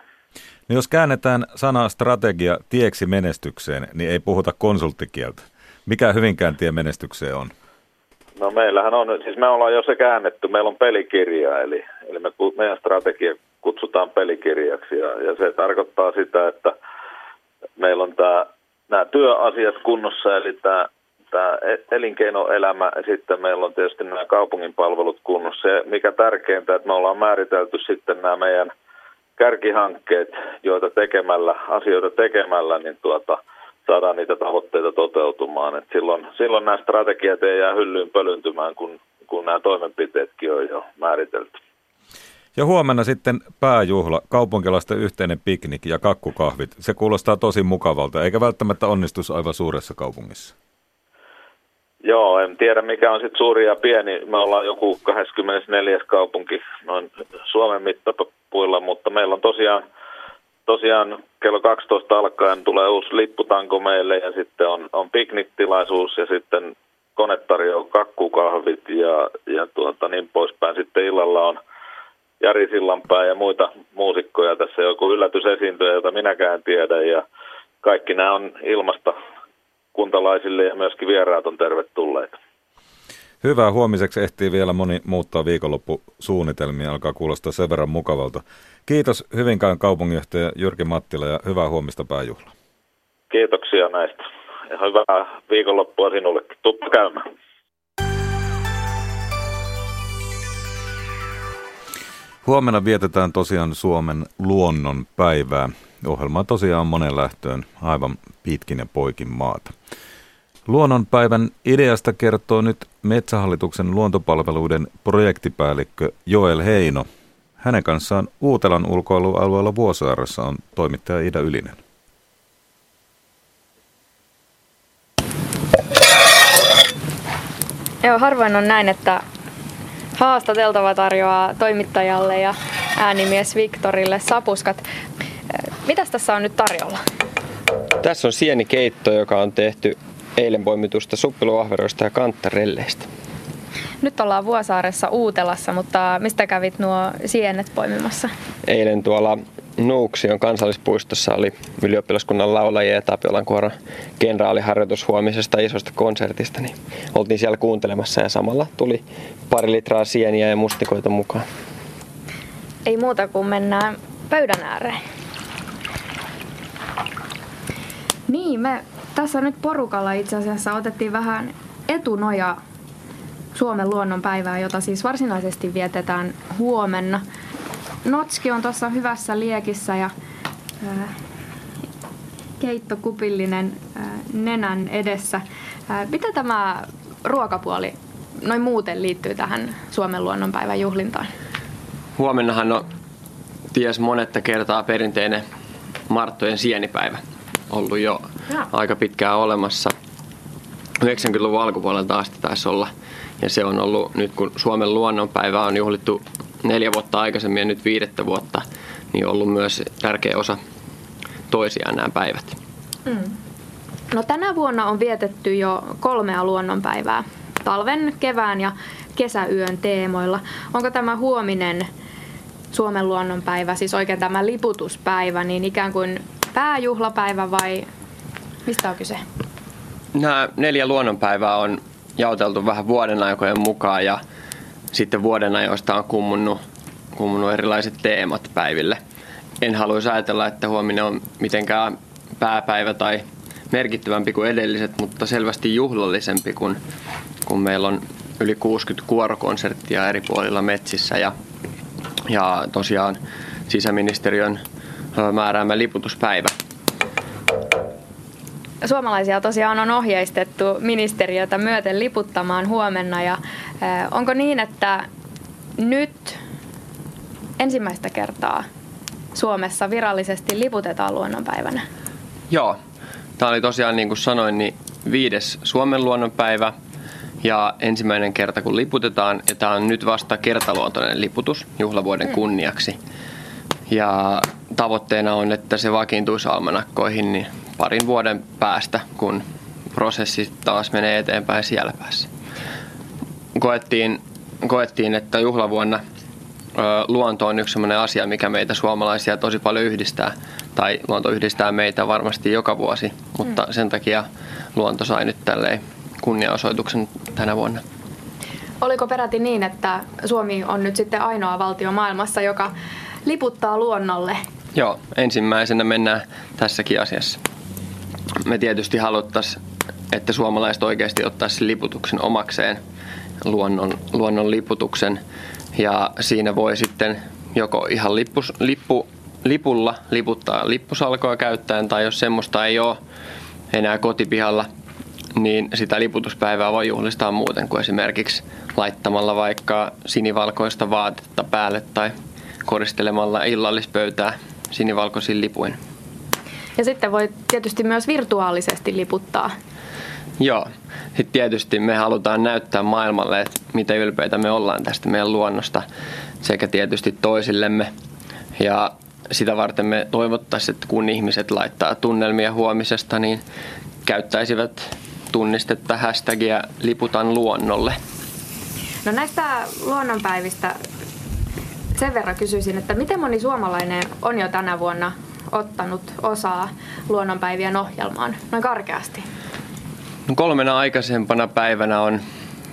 No jos käännetään sana strategia tieksi menestykseen, niin ei puhuta konsulttikieltä. Mikä hyvinkään tie menestykseen on? No meillähän on, siis me ollaan jo se käännetty, meillä on pelikirja, eli, eli me, meidän strategia kutsutaan pelikirjaksi ja, ja se tarkoittaa sitä, että meillä on tämä nämä työasiat kunnossa, eli tämä, tämä e- elinkeinoelämä sitten meillä on tietysti nämä kaupungin palvelut kunnossa. Ja mikä tärkeintä, että me ollaan määritelty sitten nämä meidän kärkihankkeet, joita tekemällä, asioita tekemällä, niin tuota, saadaan niitä tavoitteita toteutumaan. Et silloin, silloin nämä strategiat ei jää hyllyyn pölyntymään, kun, kun nämä toimenpiteetkin on jo määritelty. Ja huomenna sitten pääjuhla, kaupunkilaisten yhteinen piknik ja kakkukahvit. Se kuulostaa tosi mukavalta, eikä välttämättä onnistus aivan suuressa kaupungissa. Joo, en tiedä mikä on sitten suuri ja pieni. Me ollaan joku 24. kaupunki noin Suomen mittapuilla, mutta meillä on tosiaan, tosiaan kello 12 alkaen tulee uusi lipputanko meille ja sitten on, on pikniktilaisuus ja sitten kone tarjoaa kakkukahvit ja, ja tuota, niin poispäin. Sitten illalla on Jari Sillanpää ja muita muusikkoja. Tässä joku yllätysesiintyjä, jota minäkään tiedän ja kaikki nämä on ilmasta kuntalaisille ja myöskin vieraat on tervetulleita. Hyvä. Huomiseksi ehtii vielä moni muuttaa viikonloppusuunnitelmia. Alkaa kuulostaa sen verran mukavalta. Kiitos Hyvinkään kaupunginjohtaja Jyrki Mattila ja hyvää huomista pääjuhla. Kiitoksia näistä. Ja hyvää viikonloppua sinullekin. Tuppa käymään. Huomenna vietetään tosiaan Suomen luonnon Ohjelma tosiaan monen lähtöön aivan pitkin ja poikin maata. Luonnonpäivän ideasta kertoo nyt Metsähallituksen luontopalveluiden projektipäällikkö Joel Heino. Hänen kanssaan Uutelan ulkoilualueella Vuosaaressa on toimittaja Ida Ylinen. Joo, harvoin on näin, että haastateltava tarjoaa toimittajalle ja äänimies Viktorille sapuskat. Mitäs tässä on nyt tarjolla? Tässä on sienikeitto, joka on tehty eilen poimitusta suppiluahveroista ja kanttarelleistä. Nyt ollaan Vuosaaressa Uutelassa, mutta mistä kävit nuo sienet poimimassa? Eilen tuolla Nuuksion kansallispuistossa oli ylioppilaskunnan laulajia ja Tapiolan kuoron kenraaliharjoitus huomisesta isosta konsertista, niin oltiin siellä kuuntelemassa ja samalla tuli pari litraa sieniä ja mustikoita mukaan. Ei muuta kuin mennään pöydän ääreen. Niin, me tässä nyt porukalla itse asiassa otettiin vähän etunoja Suomen luonnonpäivää, jota siis varsinaisesti vietetään huomenna. Notski on tuossa hyvässä liekissä ja ää, keittokupillinen ää, nenän edessä. Ää, mitä tämä ruokapuoli noin muuten liittyy tähän Suomen luonnonpäivän juhlintaan? Huomennahan on ties monetta kertaa perinteinen Marttojen sienipäivä ollut jo ja. aika pitkään olemassa. 90-luvun alkupuolelta asti taisi olla. Ja se on ollut, nyt kun Suomen luonnonpäivä on juhlittu neljä vuotta aikaisemmin ja nyt viidettä vuotta, niin ollut myös tärkeä osa toisiaan nämä päivät. Mm. No tänä vuonna on vietetty jo kolmea luonnonpäivää talven, kevään ja kesäyön teemoilla. Onko tämä huominen Suomen luonnonpäivä, siis oikein tämä liputuspäivä, niin ikään kuin pääjuhlapäivä vai mistä on kyse? Nämä neljä luonnonpäivää on jaoteltu vähän vuoden aikojen mukaan ja sitten vuoden ajoista on kummunnut, kummunnut erilaiset teemat päiville. En haluaisi ajatella, että huominen on mitenkään pääpäivä tai merkittävämpi kuin edelliset, mutta selvästi juhlallisempi, kun, kun meillä on yli 60 kuorokonserttia eri puolilla metsissä ja, ja tosiaan sisäministeriön määräämä liputuspäivä. Suomalaisia tosiaan on ohjeistettu ministeriötä myöten liputtamaan huomenna ja onko niin, että nyt ensimmäistä kertaa Suomessa virallisesti liputetaan luonnonpäivänä? Joo. Tämä oli tosiaan niin kuin sanoin, niin viides Suomen luonnonpäivä ja ensimmäinen kerta kun liputetaan ja tämä on nyt vasta kertaluontoinen liputus juhlavuoden mm. kunniaksi. Ja tavoitteena on, että se vakiintuisi almanakkoihin niin parin vuoden päästä, kun prosessi taas menee eteenpäin siellä päässä. Koettiin, koettiin että juhlavuonna ö, luonto on yksi sellainen asia, mikä meitä suomalaisia tosi paljon yhdistää. Tai luonto yhdistää meitä varmasti joka vuosi, mutta mm. sen takia luonto sai nyt tälleen kunniaosoituksen tänä vuonna. Oliko peräti niin, että Suomi on nyt sitten ainoa valtio maailmassa, joka liputtaa luonnolle? Joo, ensimmäisenä mennään tässäkin asiassa. Me tietysti haluttaisiin, että suomalaiset oikeasti ottaisi liputuksen omakseen, luonnon, luonnon liputuksen. Ja siinä voi sitten joko ihan lippus, lippu lipulla liputtaa lippusalkoa käyttäen tai jos semmoista ei ole enää kotipihalla, niin sitä liputuspäivää voi juhlistaa muuten kuin esimerkiksi laittamalla vaikka sinivalkoista vaatetta päälle tai koristelemalla illallispöytää sinivalkoisin lipuin. Ja sitten voi tietysti myös virtuaalisesti liputtaa. Joo. Sitten tietysti me halutaan näyttää maailmalle, että miten ylpeitä me ollaan tästä meidän luonnosta sekä tietysti toisillemme. Ja sitä varten me toivottaisiin, että kun ihmiset laittaa tunnelmia huomisesta, niin käyttäisivät tunnistetta hashtagia liputan luonnolle. No näistä luonnonpäivistä sen verran kysyisin, että miten moni suomalainen on jo tänä vuonna ottanut osaa luonnonpäivien ohjelmaan, noin karkeasti? No kolmena aikaisempana päivänä on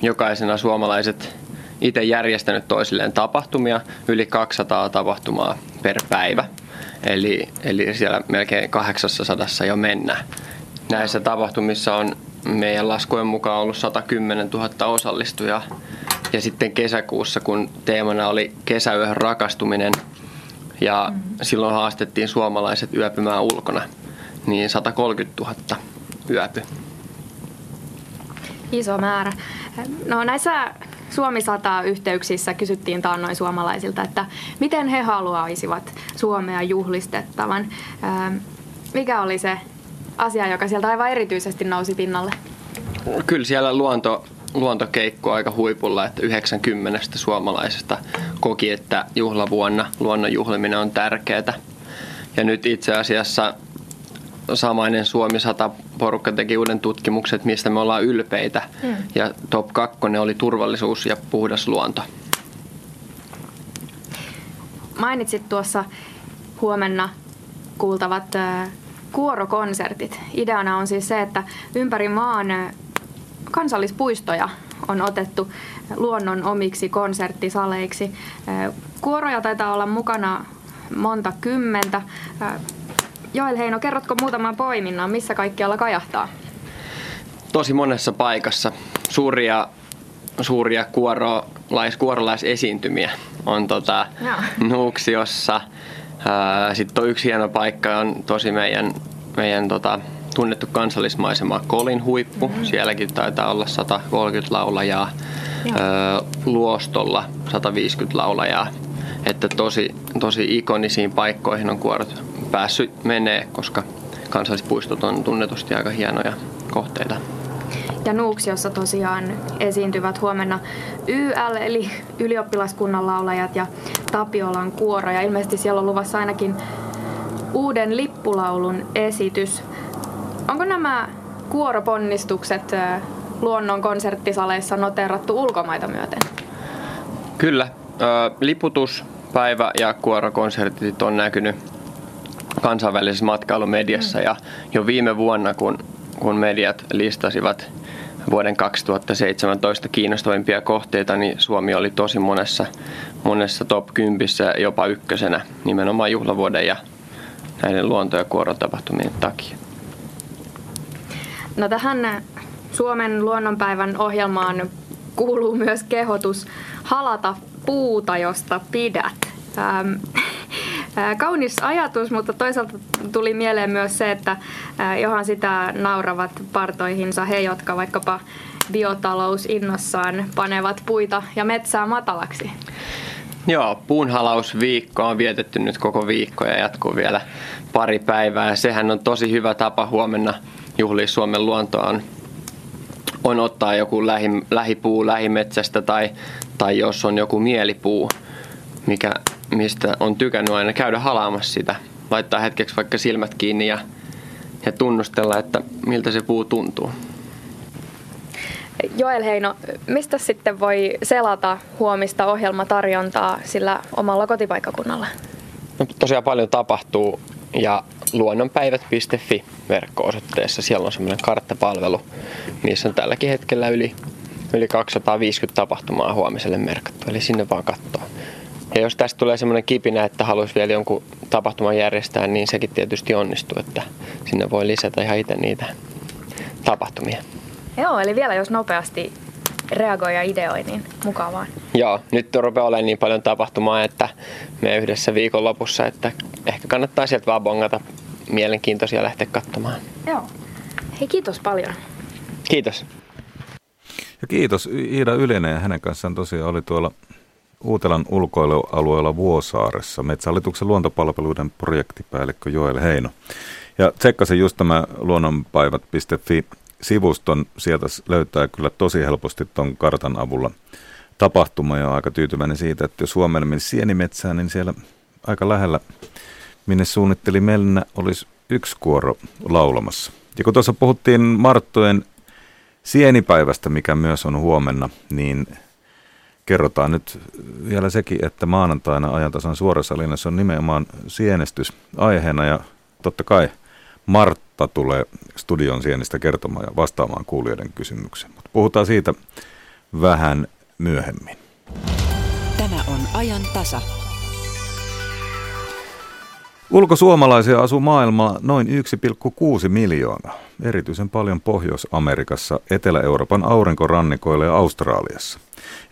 jokaisena suomalaiset itse järjestänyt toisilleen tapahtumia, yli 200 tapahtumaa per päivä. Eli, eli siellä melkein 800 jo mennään. Näissä tapahtumissa on meidän laskujen mukaan ollut 110 000 osallistujaa. Ja sitten kesäkuussa, kun teemana oli kesäyöhön rakastuminen ja mm-hmm. silloin haastettiin suomalaiset yöpymään ulkona, niin 130 000 yöpy. Iso määrä. No näissä Suomi 100 yhteyksissä kysyttiin taannoin suomalaisilta, että miten he haluaisivat Suomea juhlistettavan. Mikä oli se asia, joka sieltä aivan erityisesti nousi pinnalle? Kyllä siellä luonto, luontokeikko aika huipulla, että 90 suomalaisesta koki, että juhlavuonna luonnon juhliminen on tärkeää. Ja nyt itse asiassa samainen Suomi 100 porukka teki uuden tutkimukset, mistä me ollaan ylpeitä. Hmm. Ja top 2 oli turvallisuus ja puhdas luonto. Mainitsit tuossa huomenna kuultavat kuorokonsertit. Ideana on siis se, että ympäri maan kansallispuistoja on otettu luonnon omiksi konserttisaleiksi. Kuoroja taitaa olla mukana monta kymmentä. Joel Heino, kerrotko muutaman poiminnan, missä kaikkialla kajahtaa? Tosi monessa paikassa. Suuria, suuria kuorolais, kuorolaisesiintymiä on tota, Nuuksiossa. Sitten on yksi hieno paikka, on tosi meidän, meidän tota, tunnettu kansallismaisema Kolin huippu. Mm-hmm. Sielläkin taitaa olla 130 laulajaa. Öö, Luostolla 150 laulajaa. Että tosi, tosi ikonisiin paikkoihin on kuorot päässyt menee, koska kansallispuistot on tunnetusti aika hienoja kohteita. Ja Nuuksiossa tosiaan esiintyvät huomenna YL eli ylioppilaskunnan laulajat ja Tapiolan kuoro. Ja ilmeisesti siellä on luvassa ainakin uuden lippulaulun esitys. Onko nämä kuoroponnistukset luonnon konserttisaleissa noterattu ulkomaita myöten? Kyllä. Liputus, päivä ja kuorokonsertit on näkynyt kansainvälisessä matkailumediassa mm. ja jo viime vuonna, kun, kun mediat listasivat vuoden 2017 kiinnostavimpia kohteita, niin Suomi oli tosi monessa, monessa top 10 jopa ykkösenä nimenomaan juhlavuoden ja näiden luonto- ja kuorotapahtumien takia. No tähän Suomen luonnonpäivän ohjelmaan kuuluu myös kehotus halata puuta, josta pidät. Ähm, Kaunis ajatus, mutta toisaalta tuli mieleen myös se, että johan sitä nauravat partoihinsa he, jotka vaikkapa biotalousinnossaan panevat puita ja metsää matalaksi. Joo, puunhalausviikko on vietetty nyt koko viikko ja jatkuu vielä pari päivää. Sehän on tosi hyvä tapa huomenna juhlia Suomen luontoon. On ottaa joku lähi, lähipuu lähimetsästä tai, tai jos on joku mielipuu, mikä mistä on tykännyt aina käydä halaamassa sitä. Laittaa hetkeksi vaikka silmät kiinni ja, ja tunnustella, että miltä se puu tuntuu. Joel Heino, mistä sitten voi selata huomista ohjelmatarjontaa sillä omalla kotipaikkakunnalla? No, tosiaan paljon tapahtuu ja luonnonpäivät.fi verkko-osoitteessa. Siellä on semmoinen karttapalvelu, missä on tälläkin hetkellä yli, yli 250 tapahtumaa huomiselle merkattu. Eli sinne vaan katsoa. Ja jos tästä tulee semmoinen kipinä, että haluaisi vielä jonkun tapahtuman järjestää, niin sekin tietysti onnistuu, että sinne voi lisätä ihan itse niitä tapahtumia. Joo, eli vielä jos nopeasti reagoi ja ideoi, niin mukavaa. Joo, nyt rupeaa olemaan niin paljon tapahtumaa, että me yhdessä viikonlopussa, että ehkä kannattaa sieltä vaan bongata mielenkiintoisia lähteä katsomaan. Joo. Hei, kiitos paljon. Kiitos. Ja kiitos Iida Ylinen ja hänen kanssaan tosiaan oli tuolla Uutelan ulkoilualueella Vuosaaressa Metsähallituksen luontopalveluiden projektipäällikkö Joel Heino. Ja tsekkasin just tämä luonnonpaivat.fi-sivuston, sieltä löytää kyllä tosi helposti tuon kartan avulla tapahtuma ja aika tyytyväinen siitä, että jos Suomelle menisi sienimetsään, niin siellä aika lähellä, minne suunnitteli mennä, olisi yksi kuoro laulamassa. Ja kun tuossa puhuttiin Marttojen sienipäivästä, mikä myös on huomenna, niin kerrotaan nyt vielä sekin, että maanantaina ajantasan suorassa linjassa on nimenomaan sienestys aiheena ja totta kai Martta tulee studion sienistä kertomaan ja vastaamaan kuulijoiden kysymykseen. Mutta puhutaan siitä vähän myöhemmin. Tämä on ajan tasa. Ulkosuomalaisia asuu maailmalla noin 1,6 miljoonaa, erityisen paljon Pohjois-Amerikassa, Etelä-Euroopan aurinkorannikoilla ja Australiassa.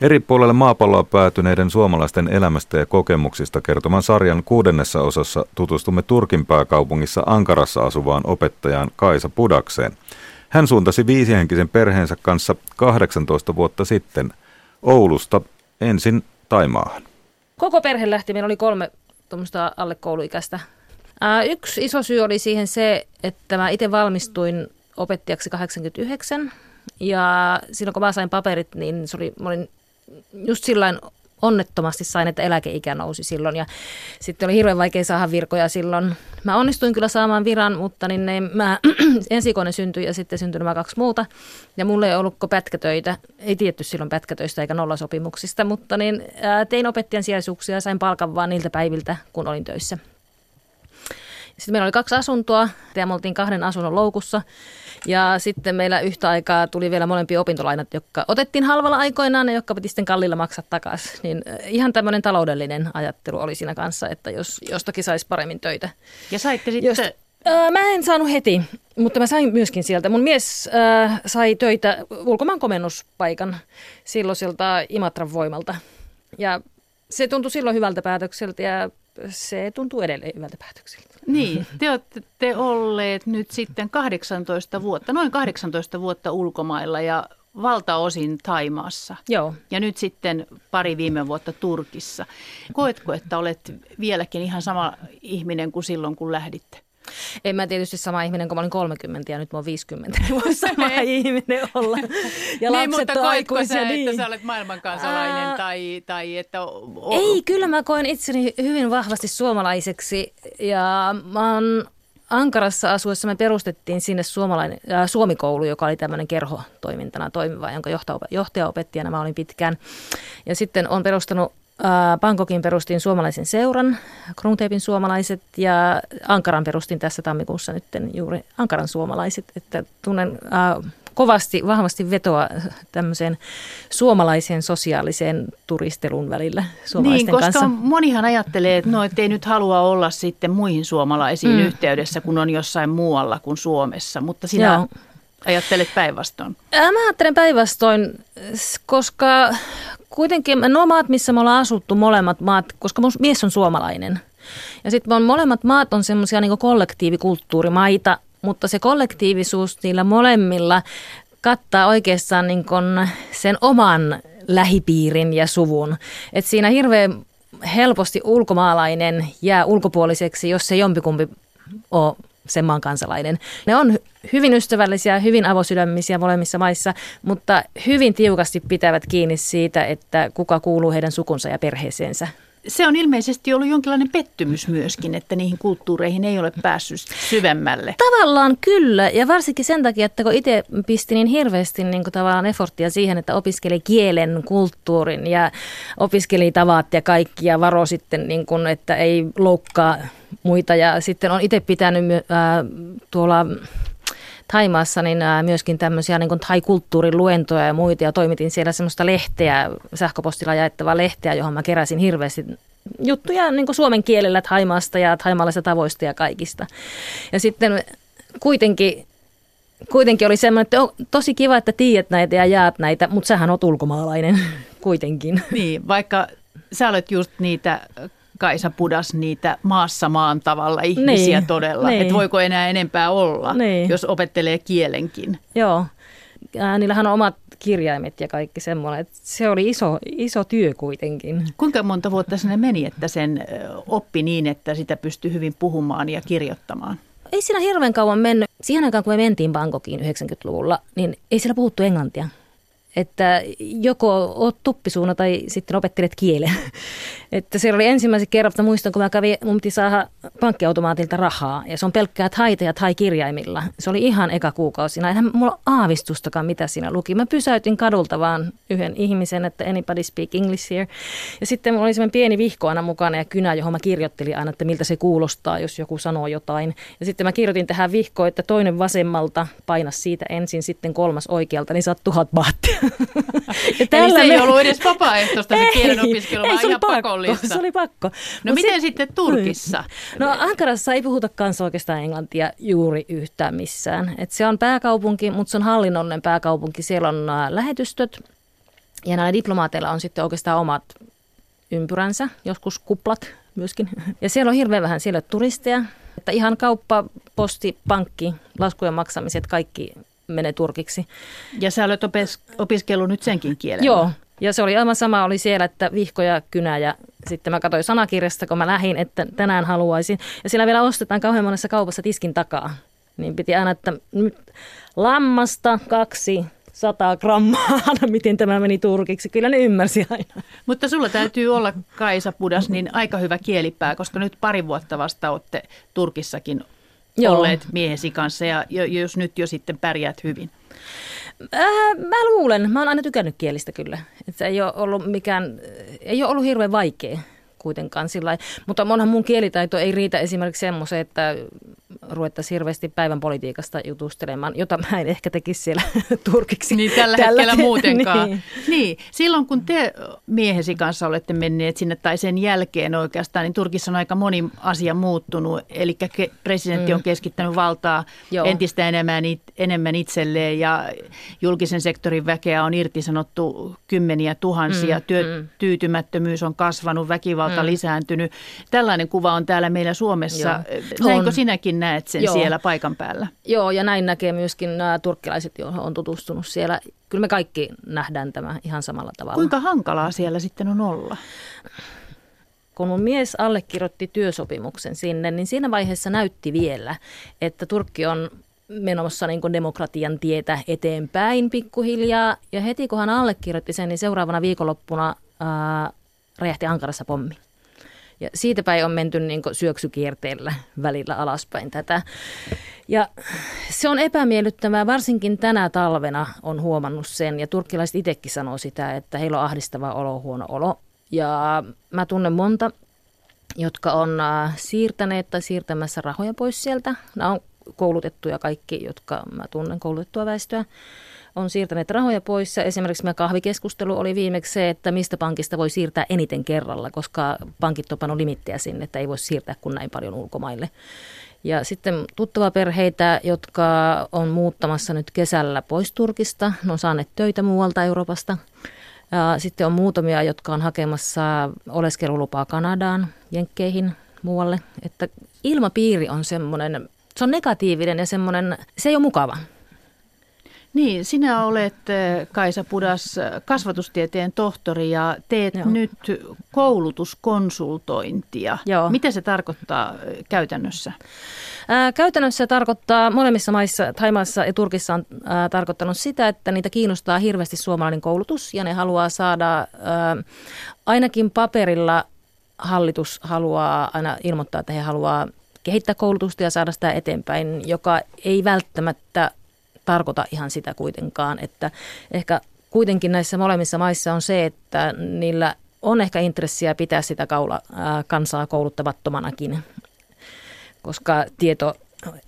Eri puolelle maapalloa päätyneiden suomalaisten elämästä ja kokemuksista kertoman sarjan kuudennessa osassa tutustumme Turkin pääkaupungissa Ankarassa asuvaan opettajaan Kaisa Pudakseen. Hän suuntasi viisihenkisen perheensä kanssa 18 vuotta sitten Oulusta ensin Taimaahan. Koko perhe lähti, meillä oli kolme tuommoista alle kouluikäistä. Ää, yksi iso syy oli siihen se, että mä itse valmistuin opettajaksi 89 ja silloin kun mä sain paperit, niin se oli, mä olin just sillain onnettomasti sain, että eläkeikä nousi silloin ja sitten oli hirveän vaikea saada virkoja silloin. Mä onnistuin kyllä saamaan viran, mutta niin ne, mä, [CLEARS THROAT] ensikone syntyi ja sitten syntyi nämä kaksi muuta. Ja mulle ei ollutko pätkätöitä, ei tietty silloin pätkätöistä eikä nollasopimuksista, mutta niin, ää, tein opettajan sijaisuuksia ja sain palkan vaan niiltä päiviltä, kun olin töissä. Sitten meillä oli kaksi asuntoa ja me oltiin kahden asunnon loukussa. Ja sitten meillä yhtä aikaa tuli vielä molempia opintolainat, jotka otettiin halvalla aikoinaan ja jotka piti sitten kallilla maksaa takaisin. Niin ihan tämmöinen taloudellinen ajattelu oli siinä kanssa, että jos jostakin saisi paremmin töitä. Ja saitte sitten... Jost, Mä en saanut heti, mutta mä sain myöskin sieltä. Mun mies äh, sai töitä ulkomaan komennuspaikan silloiselta Imatran voimalta. Ja se tuntui silloin hyvältä päätökseltä ja se tuntuu edelleen hyvältä päätökseltä. Niin, te olette olleet nyt sitten 18 vuotta, noin 18 vuotta ulkomailla ja valtaosin Taimaassa. Joo. Ja nyt sitten pari viime vuotta Turkissa. Koetko, että olet vieläkin ihan sama ihminen kuin silloin, kun lähditte? En mä tietysti sama ihminen, kun mä olin 30 ja nyt mä oon 50. Niin voi sama [LAUGHS] ihminen olla. Ja niin, mutta koetko sä, niin. että sä olet maailmankansalainen Ää... tai, tai että... O- Ei, kyllä mä koen itseni hyvin vahvasti suomalaiseksi ja mä oon Ankarassa asuessa me perustettiin sinne suomalainen, äh, suomikoulu, joka oli tämmöinen kerhotoimintana toimiva, jonka johtajaopettajana mä olin pitkään. Ja sitten on perustanut Bangkokin perustin suomalaisen seuran, Krungtepin suomalaiset ja Ankaran perustin tässä tammikuussa nyt juuri Ankaran suomalaiset, että tunnen äh, kovasti, vahvasti vetoa tämmöiseen suomalaiseen sosiaaliseen turistelun välillä suomalaisten niin, koska kanssa. monihan ajattelee, että no, ei nyt halua olla sitten muihin suomalaisiin mm. yhteydessä, kun on jossain muualla kuin Suomessa, mutta sinä Joo. Ajattelet päinvastoin. Mä ajattelen päinvastoin, koska kuitenkin nuo maat, missä me ollaan asuttu, molemmat maat, koska mun mies on suomalainen. Ja sitten molemmat maat on semmoisia niin kollektiivikulttuurimaita, mutta se kollektiivisuus niillä molemmilla kattaa oikeastaan niin sen oman lähipiirin ja suvun. Et siinä hirveän helposti ulkomaalainen jää ulkopuoliseksi, jos se jompikumpi on sen maan kansalainen. Ne on hyvin ystävällisiä, hyvin avosydämisiä molemmissa maissa, mutta hyvin tiukasti pitävät kiinni siitä, että kuka kuuluu heidän sukunsa ja perheeseensä. Se on ilmeisesti ollut jonkinlainen pettymys myöskin, että niihin kulttuureihin ei ole päässyt syvemmälle. Tavallaan kyllä, ja varsinkin sen takia, että kun itse pisti niin hirveästi niin kuin tavallaan efforttia siihen, että opiskeli kielen, kulttuurin ja opiskeli tavat ja kaikki ja varo sitten, niin kuin, että ei loukkaa muita. Ja sitten on itse pitänyt äh, tuolla Taimaassa niin myöskin tämmöisiä niin thai-kulttuurin luentoja ja muita ja toimitin siellä semmoista lehteä, sähköpostilla jaettavaa lehteä, johon mä keräsin hirveästi juttuja niin suomen kielellä Taimaasta ja taimaalaisista tavoista ja kaikista. Ja sitten kuitenkin kuitenkin oli semmoinen, että on tosi kiva, että tiedät näitä ja jaat näitä, mutta sähän oot ulkomaalainen. [LAUGHS] kuitenkin. Niin, vaikka sä olet just niitä Kaisa Pudas niitä maassa maan tavalla ihmisiä niin, todella. Niin. Että voiko enää enempää olla, niin. jos opettelee kielenkin. Joo. Ää, niillähän on omat kirjaimet ja kaikki semmoinen. Se oli iso, iso työ kuitenkin. Kuinka monta vuotta sinne meni, että sen oppi niin, että sitä pystyy hyvin puhumaan ja kirjoittamaan? Ei siinä hirveän kauan mennyt. Siihen aikaan, kun me mentiin Bangkokiin 90-luvulla, niin ei siellä puhuttu englantia että joko oot tuppisuuna tai sitten opettelet kielen. Että siellä oli ensimmäisen kerran, että muistan, kun mä kävin, mun piti saada pankkiautomaatilta rahaa ja se on pelkkää haita ja thai kirjaimilla. Se oli ihan eka kuukausina. Eihän mulla aavistustakaan, mitä siinä luki. Mä pysäytin kadulta vaan yhden ihmisen, että anybody speak English here. Ja sitten mulla oli semmoinen pieni vihko aina mukana ja kynä, johon mä kirjoittelin aina, että miltä se kuulostaa, jos joku sanoo jotain. Ja sitten mä kirjoitin tähän vihkoon, että toinen vasemmalta painas siitä ensin, sitten kolmas oikealta, niin saat tuhat baattia. [LAUGHS] Eli se ei me... ollut edes vapaaehtoista se [LAUGHS] kielen opiskelu, vaan ihan pakko. Pakollista. Se oli pakko. No Mut miten sit... sitten Turkissa? No Ankarassa ei puhuta kanssa oikeastaan englantia juuri yhtään missään. Et se on pääkaupunki, mutta se on hallinnollinen pääkaupunki. Siellä on äh, lähetystöt ja näillä diplomaateilla on sitten oikeastaan omat ympyränsä, joskus kuplat myöskin. Ja siellä on hirveän vähän siellä turisteja. Että ihan kauppa, posti, pankki, laskujen maksamiset, kaikki menee turkiksi. Ja sä olet opes- opiskellut nyt senkin kielen? Joo, ja se oli aivan sama oli siellä, että vihko ja kynä ja sitten mä katsoin sanakirjasta, kun mä lähdin, että tänään haluaisin. Ja siellä vielä ostetaan kauhean monessa kaupassa tiskin takaa. Niin piti aina, että nyt lammasta kaksi 100 grammaa, [LAUGHS] miten tämä meni turkiksi. Kyllä ne ymmärsi aina. Mutta sulla täytyy olla Kaisa Pudas niin aika hyvä kielipää, koska nyt pari vuotta vasta olette Turkissakin Joo. olleet miehesi kanssa ja jos nyt jo sitten pärjäät hyvin? Äh, mä luulen. Mä oon aina tykännyt kielistä kyllä. Että se ei ole ollut mikään, ei ole ollut hirveän vaikea kuitenkaan sillä Mutta monhan mun kielitaito ei riitä esimerkiksi semmoiseen, että ruvettaisiin hirveästi päivän politiikasta jutustelemaan, jota mä en ehkä tekisi siellä [LAUGHS] turkiksi. Niin tällä, tällä hetkellä muutenkaan. [LAUGHS] niin. niin. Silloin kun te miehesi kanssa olette menneet sinne tai sen jälkeen oikeastaan, niin Turkissa on aika moni asia muuttunut. Eli presidentti mm. on keskittänyt valtaa Joo. entistä enemmän, enemmän itselleen ja julkisen sektorin väkeä on irtisanottu kymmeniä tuhansia. Mm. Työ, mm. Tyytymättömyys on kasvanut, väkivalta mm. lisääntynyt. Tällainen kuva on täällä meillä Suomessa. Näinkö sinäkin näet? sen Joo. siellä paikan päällä. Joo, ja näin näkee myöskin nämä turkkilaiset, joihin on tutustunut siellä. Kyllä me kaikki nähdään tämä ihan samalla tavalla. Kuinka hankalaa siellä sitten on olla? kun mun mies allekirjoitti työsopimuksen sinne, niin siinä vaiheessa näytti vielä, että Turkki on menossa niin kuin demokratian tietä eteenpäin pikkuhiljaa. Ja heti kun hän allekirjoitti sen, niin seuraavana viikonloppuna ää, räjähti Ankarassa pommi. Ja siitä päin on menty niin syöksykierteellä välillä alaspäin tätä. Ja se on epämiellyttävää, varsinkin tänä talvena on huomannut sen, ja turkkilaiset itsekin sanoo sitä, että heillä on ahdistava olo, huono olo. Ja mä tunnen monta, jotka on äh, siirtäneet tai siirtämässä rahoja pois sieltä. Nämä on koulutettuja kaikki, jotka mä tunnen koulutettua väestöä on siirtäneet rahoja pois. Esimerkiksi meidän kahvikeskustelu oli viimeksi se, että mistä pankista voi siirtää eniten kerralla, koska pankit on pannut limittejä sinne, että ei voi siirtää kuin näin paljon ulkomaille. Ja sitten tuttava perheitä, jotka on muuttamassa nyt kesällä pois Turkista, ne on saaneet töitä muualta Euroopasta. Ja sitten on muutamia, jotka on hakemassa oleskelulupaa Kanadaan, Jenkkeihin, muualle. Että ilmapiiri on semmoinen, se on negatiivinen ja semmoinen, se ei ole mukava. Niin, sinä olet eh, Kaisa Pudas kasvatustieteen tohtori ja teet Joo. nyt koulutuskonsultointia. Joo. Mitä se tarkoittaa eh, käytännössä? Ää, käytännössä se tarkoittaa molemmissa maissa, Taimaassa ja Turkissa on ää, tarkoittanut sitä, että niitä kiinnostaa hirveästi suomalainen koulutus ja ne haluaa saada ää, ainakin paperilla hallitus haluaa aina ilmoittaa, että he haluaa kehittää koulutusta ja saada sitä eteenpäin, joka ei välttämättä tarkoita ihan sitä kuitenkaan, että ehkä kuitenkin näissä molemmissa maissa on se, että niillä on ehkä intressiä pitää sitä kaula, ää, kansaa kouluttavattomanakin, koska tieto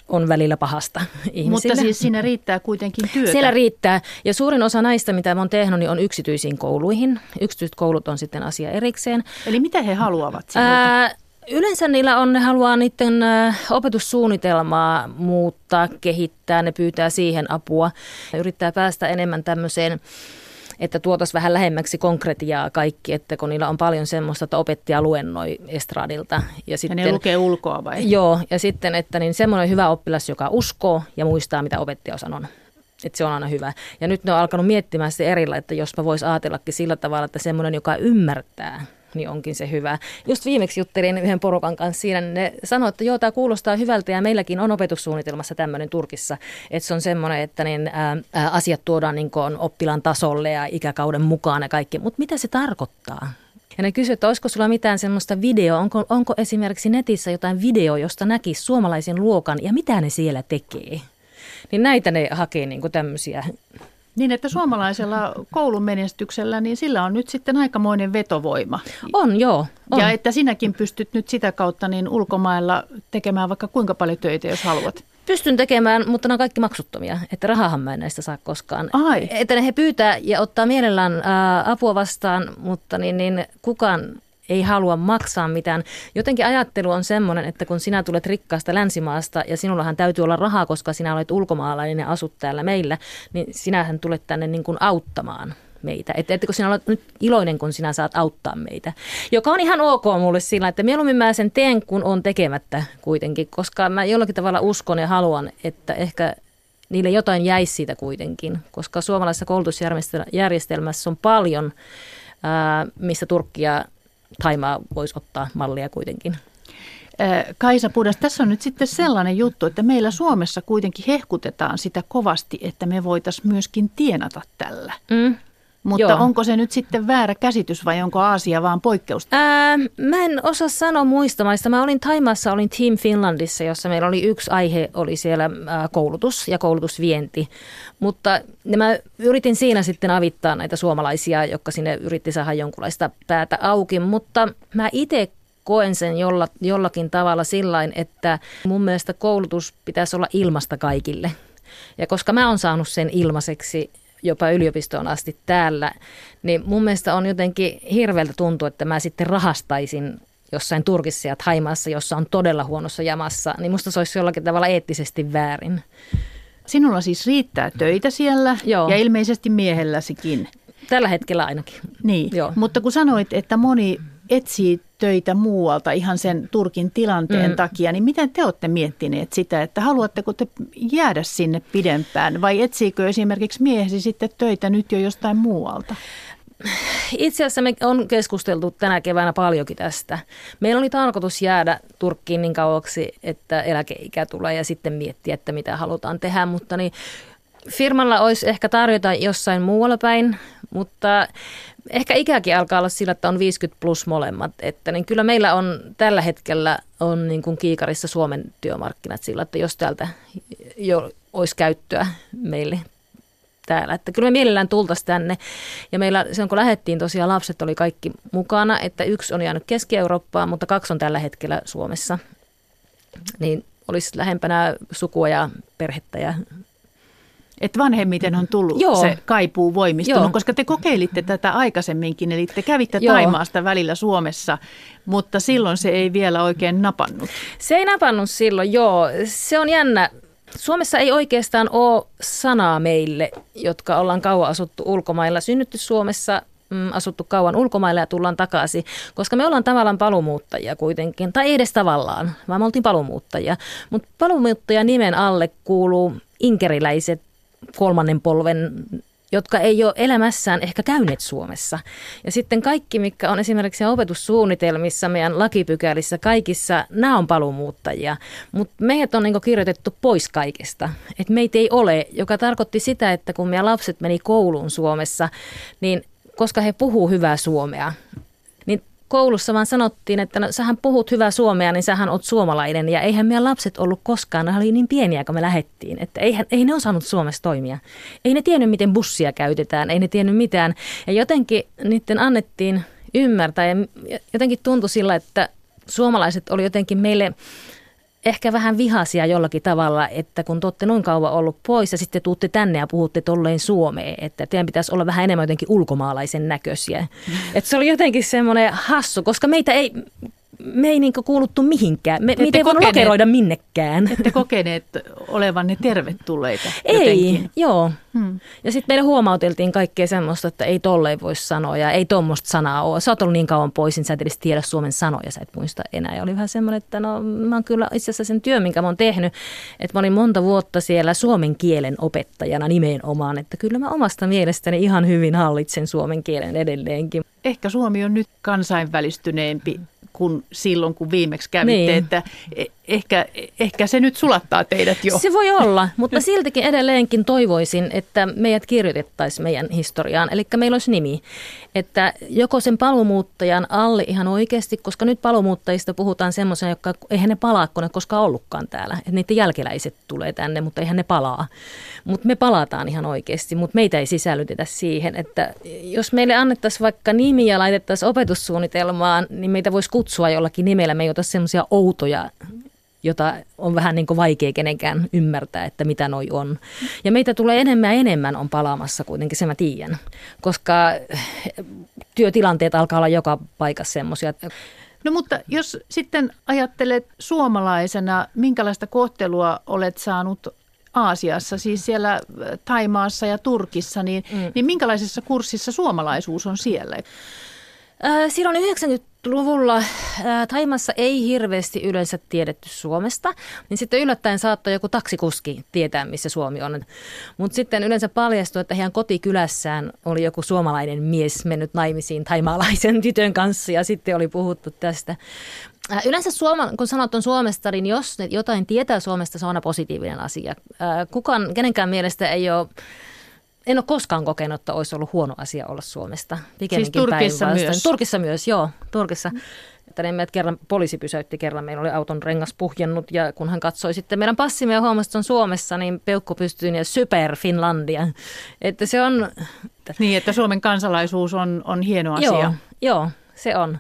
on välillä pahasta [LAUGHS] ihmisille. Mutta siis siinä riittää kuitenkin työtä. Siellä riittää. Ja suurin osa näistä, mitä olen tehnyt, niin on yksityisiin kouluihin. Yksityiset koulut on sitten asia erikseen. Eli mitä he haluavat Ää, Yleensä niillä on, ne haluaa niiden opetussuunnitelmaa muuttaa, kehittää, ne pyytää siihen apua. Yrittää päästä enemmän tämmöiseen että tuotaisiin vähän lähemmäksi konkretiaa kaikki, että kun niillä on paljon semmoista, että opettaja luennoi estradilta. Ja, sitten, ja ne lukee ulkoa vai? Joo, ja sitten, että niin semmoinen hyvä oppilas, joka uskoo ja muistaa, mitä opettaja on sanonut. Että se on aina hyvä. Ja nyt ne on alkanut miettimään se erillä, että jospa voisi ajatellakin sillä tavalla, että semmoinen, joka ymmärtää niin onkin se hyvä. Just viimeksi juttelin yhden porukan kanssa siinä, niin ne sanoi, että joo, tämä kuulostaa hyvältä ja meilläkin on opetussuunnitelmassa tämmöinen Turkissa, että se on semmoinen, että niin, ää, asiat tuodaan niin oppilaan tasolle ja ikäkauden mukaan ja kaikki, mutta mitä se tarkoittaa? Ja ne kysyivät, että olisiko sulla mitään semmoista videoa, onko, onko esimerkiksi netissä jotain video, josta näkisi suomalaisen luokan ja mitä ne siellä tekee? Niin näitä ne hakee niin tämmöisiä niin, että suomalaisella koulun menestyksellä, niin sillä on nyt sitten aikamoinen vetovoima. On, joo. On. Ja että sinäkin pystyt nyt sitä kautta niin ulkomailla tekemään vaikka kuinka paljon töitä, jos haluat. Pystyn tekemään, mutta ne on kaikki maksuttomia, että rahahan mä en näistä saa koskaan. Ai. Että ne he pyytää ja ottaa mielellään ää, apua vastaan, mutta niin, niin kukaan ei halua maksaa mitään. Jotenkin ajattelu on semmoinen, että kun sinä tulet rikkaasta länsimaasta ja sinullahan täytyy olla rahaa, koska sinä olet ulkomaalainen ja asut täällä meillä, niin sinähän tulet tänne niin kuin auttamaan meitä. Että, että kun sinä olet nyt iloinen, kun sinä saat auttaa meitä. Joka on ihan ok mulle sillä, että mieluummin mä sen teen, kun on tekemättä kuitenkin, koska mä jollakin tavalla uskon ja haluan, että ehkä niille jotain jäisi siitä kuitenkin, koska suomalaisessa koulutusjärjestelmässä on paljon, ää, missä Turkkia Taimaa voisi ottaa mallia kuitenkin. Kaisa Pudas, tässä on nyt sitten sellainen juttu, että meillä Suomessa kuitenkin hehkutetaan sitä kovasti, että me voitaisiin myöskin tienata tällä. Mm. Mutta Joo. onko se nyt sitten väärä käsitys vai onko Aasia vaan poikkeus? Ää, mä en osaa sanoa muista maista. Mä olin Taimassa, olin Team Finlandissa, jossa meillä oli yksi aihe, oli siellä ää, koulutus ja koulutusvienti. Mutta mä yritin siinä sitten avittaa näitä suomalaisia, jotka sinne yritti saada jonkunlaista päätä auki. Mutta mä itse koen sen jolla, jollakin tavalla sillain, että mun mielestä koulutus pitäisi olla ilmasta kaikille. Ja koska mä oon saanut sen ilmaiseksi jopa yliopistoon asti täällä, niin mun mielestä on jotenkin hirveältä tuntua, että mä sitten rahastaisin jossain Turkissa ja Thaimaassa, jossa on todella huonossa jamassa, niin musta se olisi jollakin tavalla eettisesti väärin. Sinulla siis riittää töitä siellä Joo. ja ilmeisesti miehelläsikin. Tällä hetkellä ainakin. Niin, Joo. mutta kun sanoit, että moni etsii töitä muualta ihan sen Turkin tilanteen mm. takia, niin miten te olette miettineet sitä, että haluatteko te jäädä sinne pidempään vai etsiikö esimerkiksi miehesi sitten töitä nyt jo jostain muualta? Itse asiassa me on keskusteltu tänä keväänä paljonkin tästä. Meillä oli tarkoitus jäädä Turkkiin niin kauaksi, että eläkeikä tulee ja sitten miettiä, että mitä halutaan tehdä, mutta niin firmalla olisi ehkä tarjota jossain muualla päin, mutta ehkä ikäkin alkaa olla sillä, että on 50 plus molemmat. Että niin kyllä meillä on tällä hetkellä on niin kuin kiikarissa Suomen työmarkkinat sillä, että jos täältä jo olisi käyttöä meille täällä. Että kyllä me mielellään tultaisiin tänne. Ja meillä silloin kun lähdettiin tosiaan lapset oli kaikki mukana, että yksi on jäänyt Keski-Eurooppaan, mutta kaksi on tällä hetkellä Suomessa. Niin olisi lähempänä sukua ja perhettä ja että vanhemmiten on tullut Joo. se kaipuu voimistunut, Joo. koska te kokeilitte tätä aikaisemminkin, eli te kävitte Joo. Taimaasta välillä Suomessa, mutta silloin se ei vielä oikein napannut. Se ei napannut silloin, joo. Se on jännä. Suomessa ei oikeastaan ole sanaa meille, jotka ollaan kauan asuttu ulkomailla. Synnytty Suomessa, mm, asuttu kauan ulkomailla ja tullaan takaisin, koska me ollaan tavallaan palumuuttajia kuitenkin, tai ei edes tavallaan, vaan me oltiin palumuuttajia. Mutta palumuuttajan nimen alle kuuluu inkeriläiset kolmannen polven jotka ei ole elämässään ehkä käyneet Suomessa. Ja sitten kaikki, mikä on esimerkiksi opetussuunnitelmissa, meidän lakipykälissä, kaikissa, nämä on paluumuuttajia. Mutta meidät on niin kirjoitettu pois kaikesta. Että meitä ei ole, joka tarkoitti sitä, että kun meidän lapset meni kouluun Suomessa, niin koska he puhuu hyvää suomea, koulussa vaan sanottiin, että no, sähän puhut hyvää suomea, niin sähän oot suomalainen. Ja eihän meidän lapset ollut koskaan, ne oli niin pieniä, kun me lähettiin, että eihän, ei ne osannut Suomessa toimia. Ei ne tiennyt, miten bussia käytetään, ei ne tiennyt mitään. Ja jotenkin niiden annettiin ymmärtää ja jotenkin tuntui sillä, että suomalaiset oli jotenkin meille ehkä vähän vihaisia jollakin tavalla, että kun te olette noin kauan ollut pois ja sitten tuutte tänne ja puhutte tolleen Suomeen, että teidän pitäisi olla vähän enemmän jotenkin ulkomaalaisen näköisiä. Mm. Että se oli jotenkin semmoinen hassu, koska meitä ei, me ei niinku kuuluttu mihinkään. Me, me ei voinut lokeroida minnekään. Ette kokeneet, olevanne tervetulleita [LAUGHS] Ei, jotenkin. joo. Hmm. Ja sitten meille huomauteltiin kaikkea semmoista, että ei tolleen voi sanoa ja ei tuommoista sanaa ole. Sä oot ollut niin kauan pois, niin sä et edes tiedä suomen sanoja, sä et muista enää. Ja oli vähän semmoinen, että no mä oon kyllä itse asiassa sen työn, minkä mä oon tehnyt, että mä olin monta vuotta siellä suomen kielen opettajana nimenomaan, että kyllä mä omasta mielestäni ihan hyvin hallitsen suomen kielen edelleenkin. Ehkä Suomi on nyt kansainvälistyneempi kuin silloin, kun viimeksi kävitte, Niin. että e- ehkä, ehkä se nyt sulattaa teidät jo. Se voi olla, [LAUGHS] mutta siltikin edelleenkin toivoisin, että meidät kirjoitettaisiin meidän historiaan. Eli meillä olisi nimi, että joko sen paluumuuttajan alle ihan oikeasti, koska nyt paluumuuttajista puhutaan semmoisena, jotka eihän ne palaa, kun ne koskaan ollutkaan täällä. Että niiden jälkeläiset tulee tänne, mutta eihän ne palaa. Mutta me palataan ihan oikeasti, mutta meitä ei sisällytetä siihen, että jos meille annettaisiin vaikka nimi ja laitettaisiin opetussuunnitelmaan, niin meitä voisi kutsua jollakin nimellä. Me ei ota semmoisia outoja jota on vähän niin kuin vaikea kenenkään ymmärtää, että mitä noi on. Ja meitä tulee enemmän ja enemmän on palaamassa kuitenkin, se mä tiedän. Koska työtilanteet alkaa olla joka paikassa semmoisia. No mutta jos sitten ajattelet suomalaisena, minkälaista kohtelua olet saanut Aasiassa, siis siellä Taimaassa ja Turkissa, niin, mm. niin minkälaisessa kurssissa suomalaisuus on siellä? Ää, Silloin 90-luvulla ää, Taimassa ei hirveästi yleensä tiedetty Suomesta, niin sitten yllättäen saattoi joku taksikuski tietää, missä Suomi on. Mutta sitten yleensä paljastui, että heidän kotikylässään oli joku suomalainen mies mennyt naimisiin taimaalaisen [LAUGHS] tytön kanssa ja sitten oli puhuttu tästä. Ää, Yleensä Suoma, kun sanot on Suomesta, niin jos jotain tietää Suomesta, se on aina positiivinen asia. Ää, Kukaan, kenenkään mielestä ei ole en ole koskaan kokenut, että olisi ollut huono asia olla Suomesta. Pikemminkin Siis Turkissa myös? Turkissa myös, joo. Turkissa. Että niin meidät kerran, poliisi pysäytti kerran, meillä oli auton rengas puhjennut ja kun hän katsoi sitten meidän passimme ja huomasi, että on Suomessa, niin peukku pystyyn ja super Finlandia. Että se on... Niin, että Suomen kansalaisuus on, on hieno asia. Joo, joo, se on.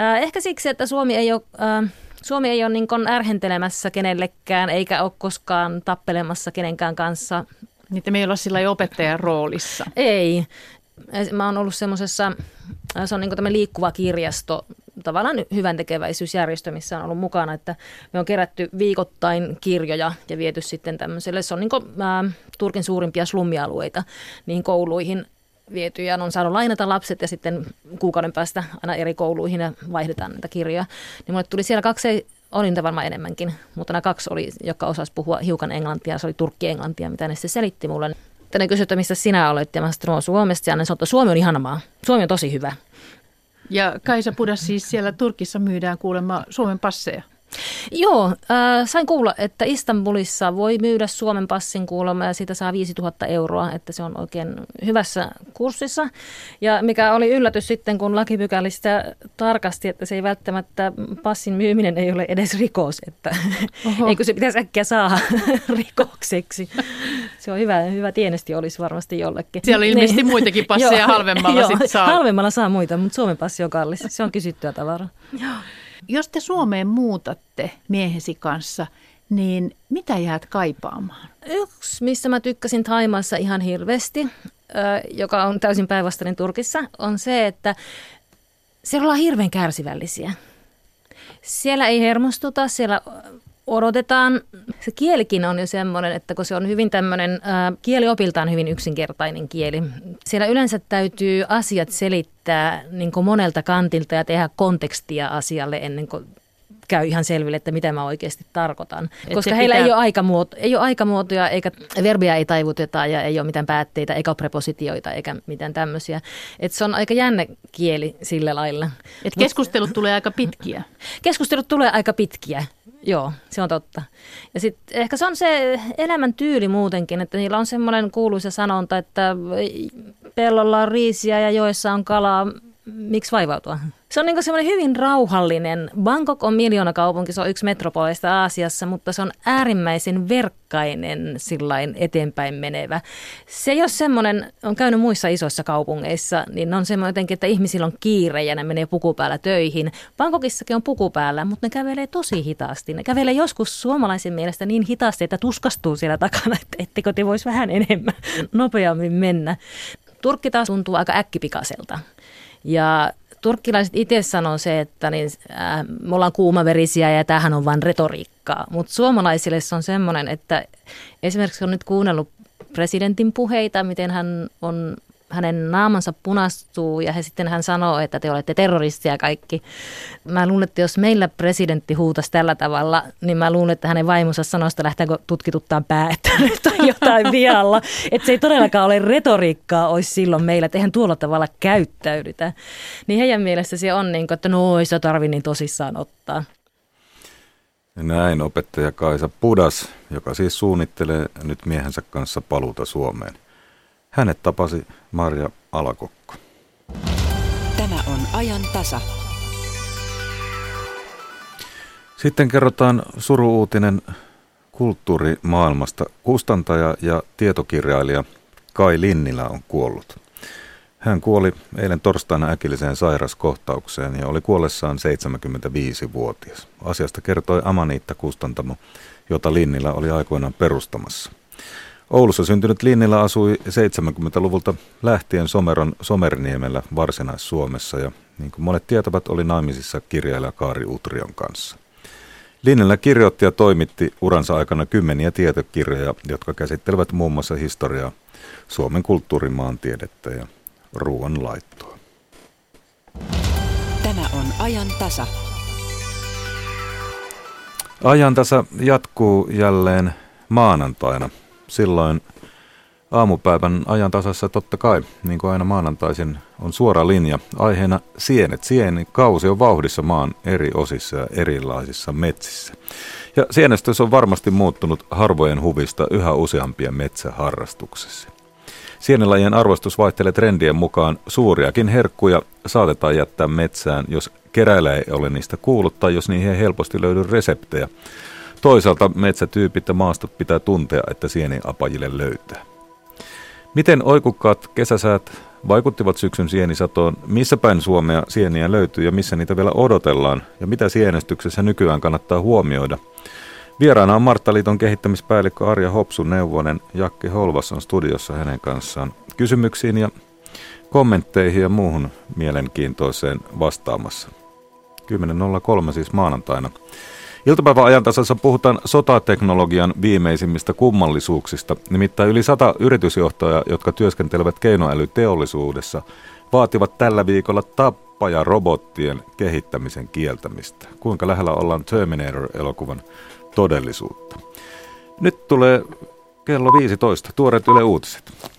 Äh, ehkä siksi, että Suomi ei ole... Äh, Suomi ei ole niin ärhentelemässä kenellekään, eikä ole koskaan tappelemassa kenenkään kanssa. Niitä me ei olla sillä opettajan roolissa. Ei. Mä oon ollut semmoisessa, se on niin tämmöinen liikkuva kirjasto, tavallaan hyvän tekeväisyysjärjestö, missä on ollut mukana, että me on kerätty viikoittain kirjoja ja viety sitten tämmöiselle, se on niin kuin, ää, Turkin suurimpia slummialueita niihin kouluihin viety ja on saanut lainata lapset ja sitten kuukauden päästä aina eri kouluihin ja vaihdetaan näitä kirjoja. Niin mulle tuli siellä kaksi, oli niitä varmaan enemmänkin, mutta nämä kaksi oli, jotka osasi puhua hiukan englantia, se oli turkki-englantia, mitä ne se selitti mulle. Sitten ne kysyi, että mistä sinä olet ja mä sanoin, että Suomesta ja ne sanoi, että Suomi on ihana maa, Suomi on tosi hyvä. Ja Kaisa Pudas siis siellä Turkissa myydään kuulemma Suomen passeja. Joo, äh, sain kuulla, että Istanbulissa voi myydä Suomen passin kuulemma ja siitä saa 5000 euroa, että se on oikein hyvässä kurssissa. Ja mikä oli yllätys sitten, kun lakipykälistä tarkasti, että se ei välttämättä, passin myyminen ei ole edes rikos, että Oho. eikö se pitäisi äkkiä saada [LAUGHS] rikokseksi. Se on hyvä, hyvä tienesti olisi varmasti jollekin. Siellä on ilmeisesti Niin. muitakin passeja Joo, halvemmalla [LAUGHS] joo, sit saa. Halvemmalla saa muita, mutta Suomen passi on kallis. Se on kysyttyä tavaraa. Jos te Suomeen muutatte miehesi kanssa, niin mitä jäät kaipaamaan? Yksi, missä mä tykkäsin Taimaassa ihan hirveästi, joka on täysin päinvastainen Turkissa, on se, että siellä ollaan hirveän kärsivällisiä. Siellä ei hermostuta, siellä odotetaan. Se kielikin on jo semmoinen, että kun se on hyvin tämmöinen, ää, kieliopiltaan hyvin yksinkertainen kieli. Siellä yleensä täytyy asiat selittää niin kuin monelta kantilta ja tehdä kontekstia asialle ennen kuin käy ihan selville, että mitä mä oikeasti tarkoitan. Et Koska heillä pitää- ei ole, aikamuoto, ei ole aikamuotoja, eikä verbiä ei taivuteta ja ei ole mitään päätteitä, eikä ole prepositioita, eikä mitään tämmöisiä. Et se on aika jännä kieli sillä lailla. Et keskustelut tulee aika pitkiä. [LAUGHS] Keskustelut tulee aika pitkiä, joo, se on totta. Ja sitten ehkä se on se elämän tyyli muutenkin, että niillä on semmoinen kuuluisa sanonta, että pellolla on riisiä ja joessa on kalaa, miksi vaivautua? Se on niin semmoinen hyvin rauhallinen. Bangkok on miljoonakaupunki, se on yksi metropoleista Aasiassa, mutta se on äärimmäisen verkkainen sillain eteenpäin menevä. Se ole semmoinen, on käynyt muissa isoissa kaupungeissa, niin on semmoinen jotenkin, että ihmisillä on kiire ja ne menee puku päällä töihin. Bangkokissakin on puku päällä, mutta ne kävelee tosi hitaasti. Ne kävelee joskus suomalaisen mielestä niin hitaasti, että tuskastuu siellä takana, että ettekö te vois vähän enemmän [LAUGHS] nopeammin mennä. Turkki taas tuntuu aika äkkipikaiselta. Ja turkkilaiset itse sanoo se, että niin, äh, me ollaan kuumaverisiä ja tämähän on vain retoriikkaa. Mutta suomalaisille se on semmoinen, että esimerkiksi on nyt kuunnellut presidentin puheita, miten hän on hänen naamansa punastuu ja he, sitten hän sanoo, että te olette terroristia kaikki. Mä luulen, että jos meillä presidentti huutaisi tällä tavalla, niin mä luulen, että hänen vaimonsa sanoo, että lähteekö tutkituttaa pää, että [LAUGHS] nyt on jotain vialla. Että se ei todellakaan ole retoriikkaa olisi silloin meillä, että eihän tuolla tavalla käyttäydytä. Niin heidän mielestä se on niin kuin, että no ei se tarvi niin tosissaan ottaa. Näin opettaja Kaisa Pudas, joka siis suunnittelee nyt miehensä kanssa paluuta Suomeen. Hänet tapasi Marja Alakokko. Tämä on ajan tasa. Sitten kerrotaan suruuutinen kulttuurimaailmasta. Kustantaja ja tietokirjailija Kai Linnilä on kuollut. Hän kuoli eilen torstaina äkilliseen sairaskohtaukseen ja oli kuollessaan 75-vuotias. Asiasta kertoi Amaniitta Kustantamo, jota Linnilä oli aikoinaan perustamassa – Oulussa syntynyt Linnila asui 70-luvulta lähtien Someron Somerniemellä Varsinais-Suomessa ja niin kuin monet tietävät, oli naimisissa kirjailija Kaari Utrion kanssa. Linnellä kirjoitti ja toimitti uransa aikana kymmeniä tietokirjoja, jotka käsittelevät muun muassa historiaa, Suomen kulttuurimaantiedettä ja ruoanlaittoa. Tämä on ajan tasa. Ajan tasa jatkuu jälleen maanantaina – silloin aamupäivän ajan tasassa totta kai, niin kuin aina maanantaisin, on suora linja. Aiheena sienet. Sieni kausi on vauhdissa maan eri osissa ja erilaisissa metsissä. Ja sienestös on varmasti muuttunut harvojen huvista yhä useampien metsäharrastuksessa. Sienilajien arvostus vaihtelee trendien mukaan. Suuriakin herkkuja saatetaan jättää metsään, jos keräilijä ei ole niistä kuullut tai jos niihin ei helposti löydy reseptejä. Toisaalta metsätyypit ja maastot pitää tuntea, että sieniapajille löytää. Miten oikukkaat kesäsäät vaikuttivat syksyn sienisatoon? Missä päin Suomea sieniä löytyy ja missä niitä vielä odotellaan? Ja mitä sienestyksessä nykyään kannattaa huomioida? Vieraana on Marttaliiton kehittämispäällikkö Arja Hopsun neuvonen. Jakki Holvas on studiossa hänen kanssaan kysymyksiin ja kommentteihin ja muuhun mielenkiintoiseen vastaamassa. 10.03 siis maanantaina. Iltapäivän ajantasassa puhutaan sotateknologian viimeisimmistä kummallisuuksista. Nimittäin yli sata yritysjohtajaa, jotka työskentelevät keinoälyteollisuudessa, vaativat tällä viikolla tappaja-robottien kehittämisen kieltämistä. Kuinka lähellä ollaan Terminator-elokuvan todellisuutta. Nyt tulee kello 15. Tuoreet Yle Uutiset.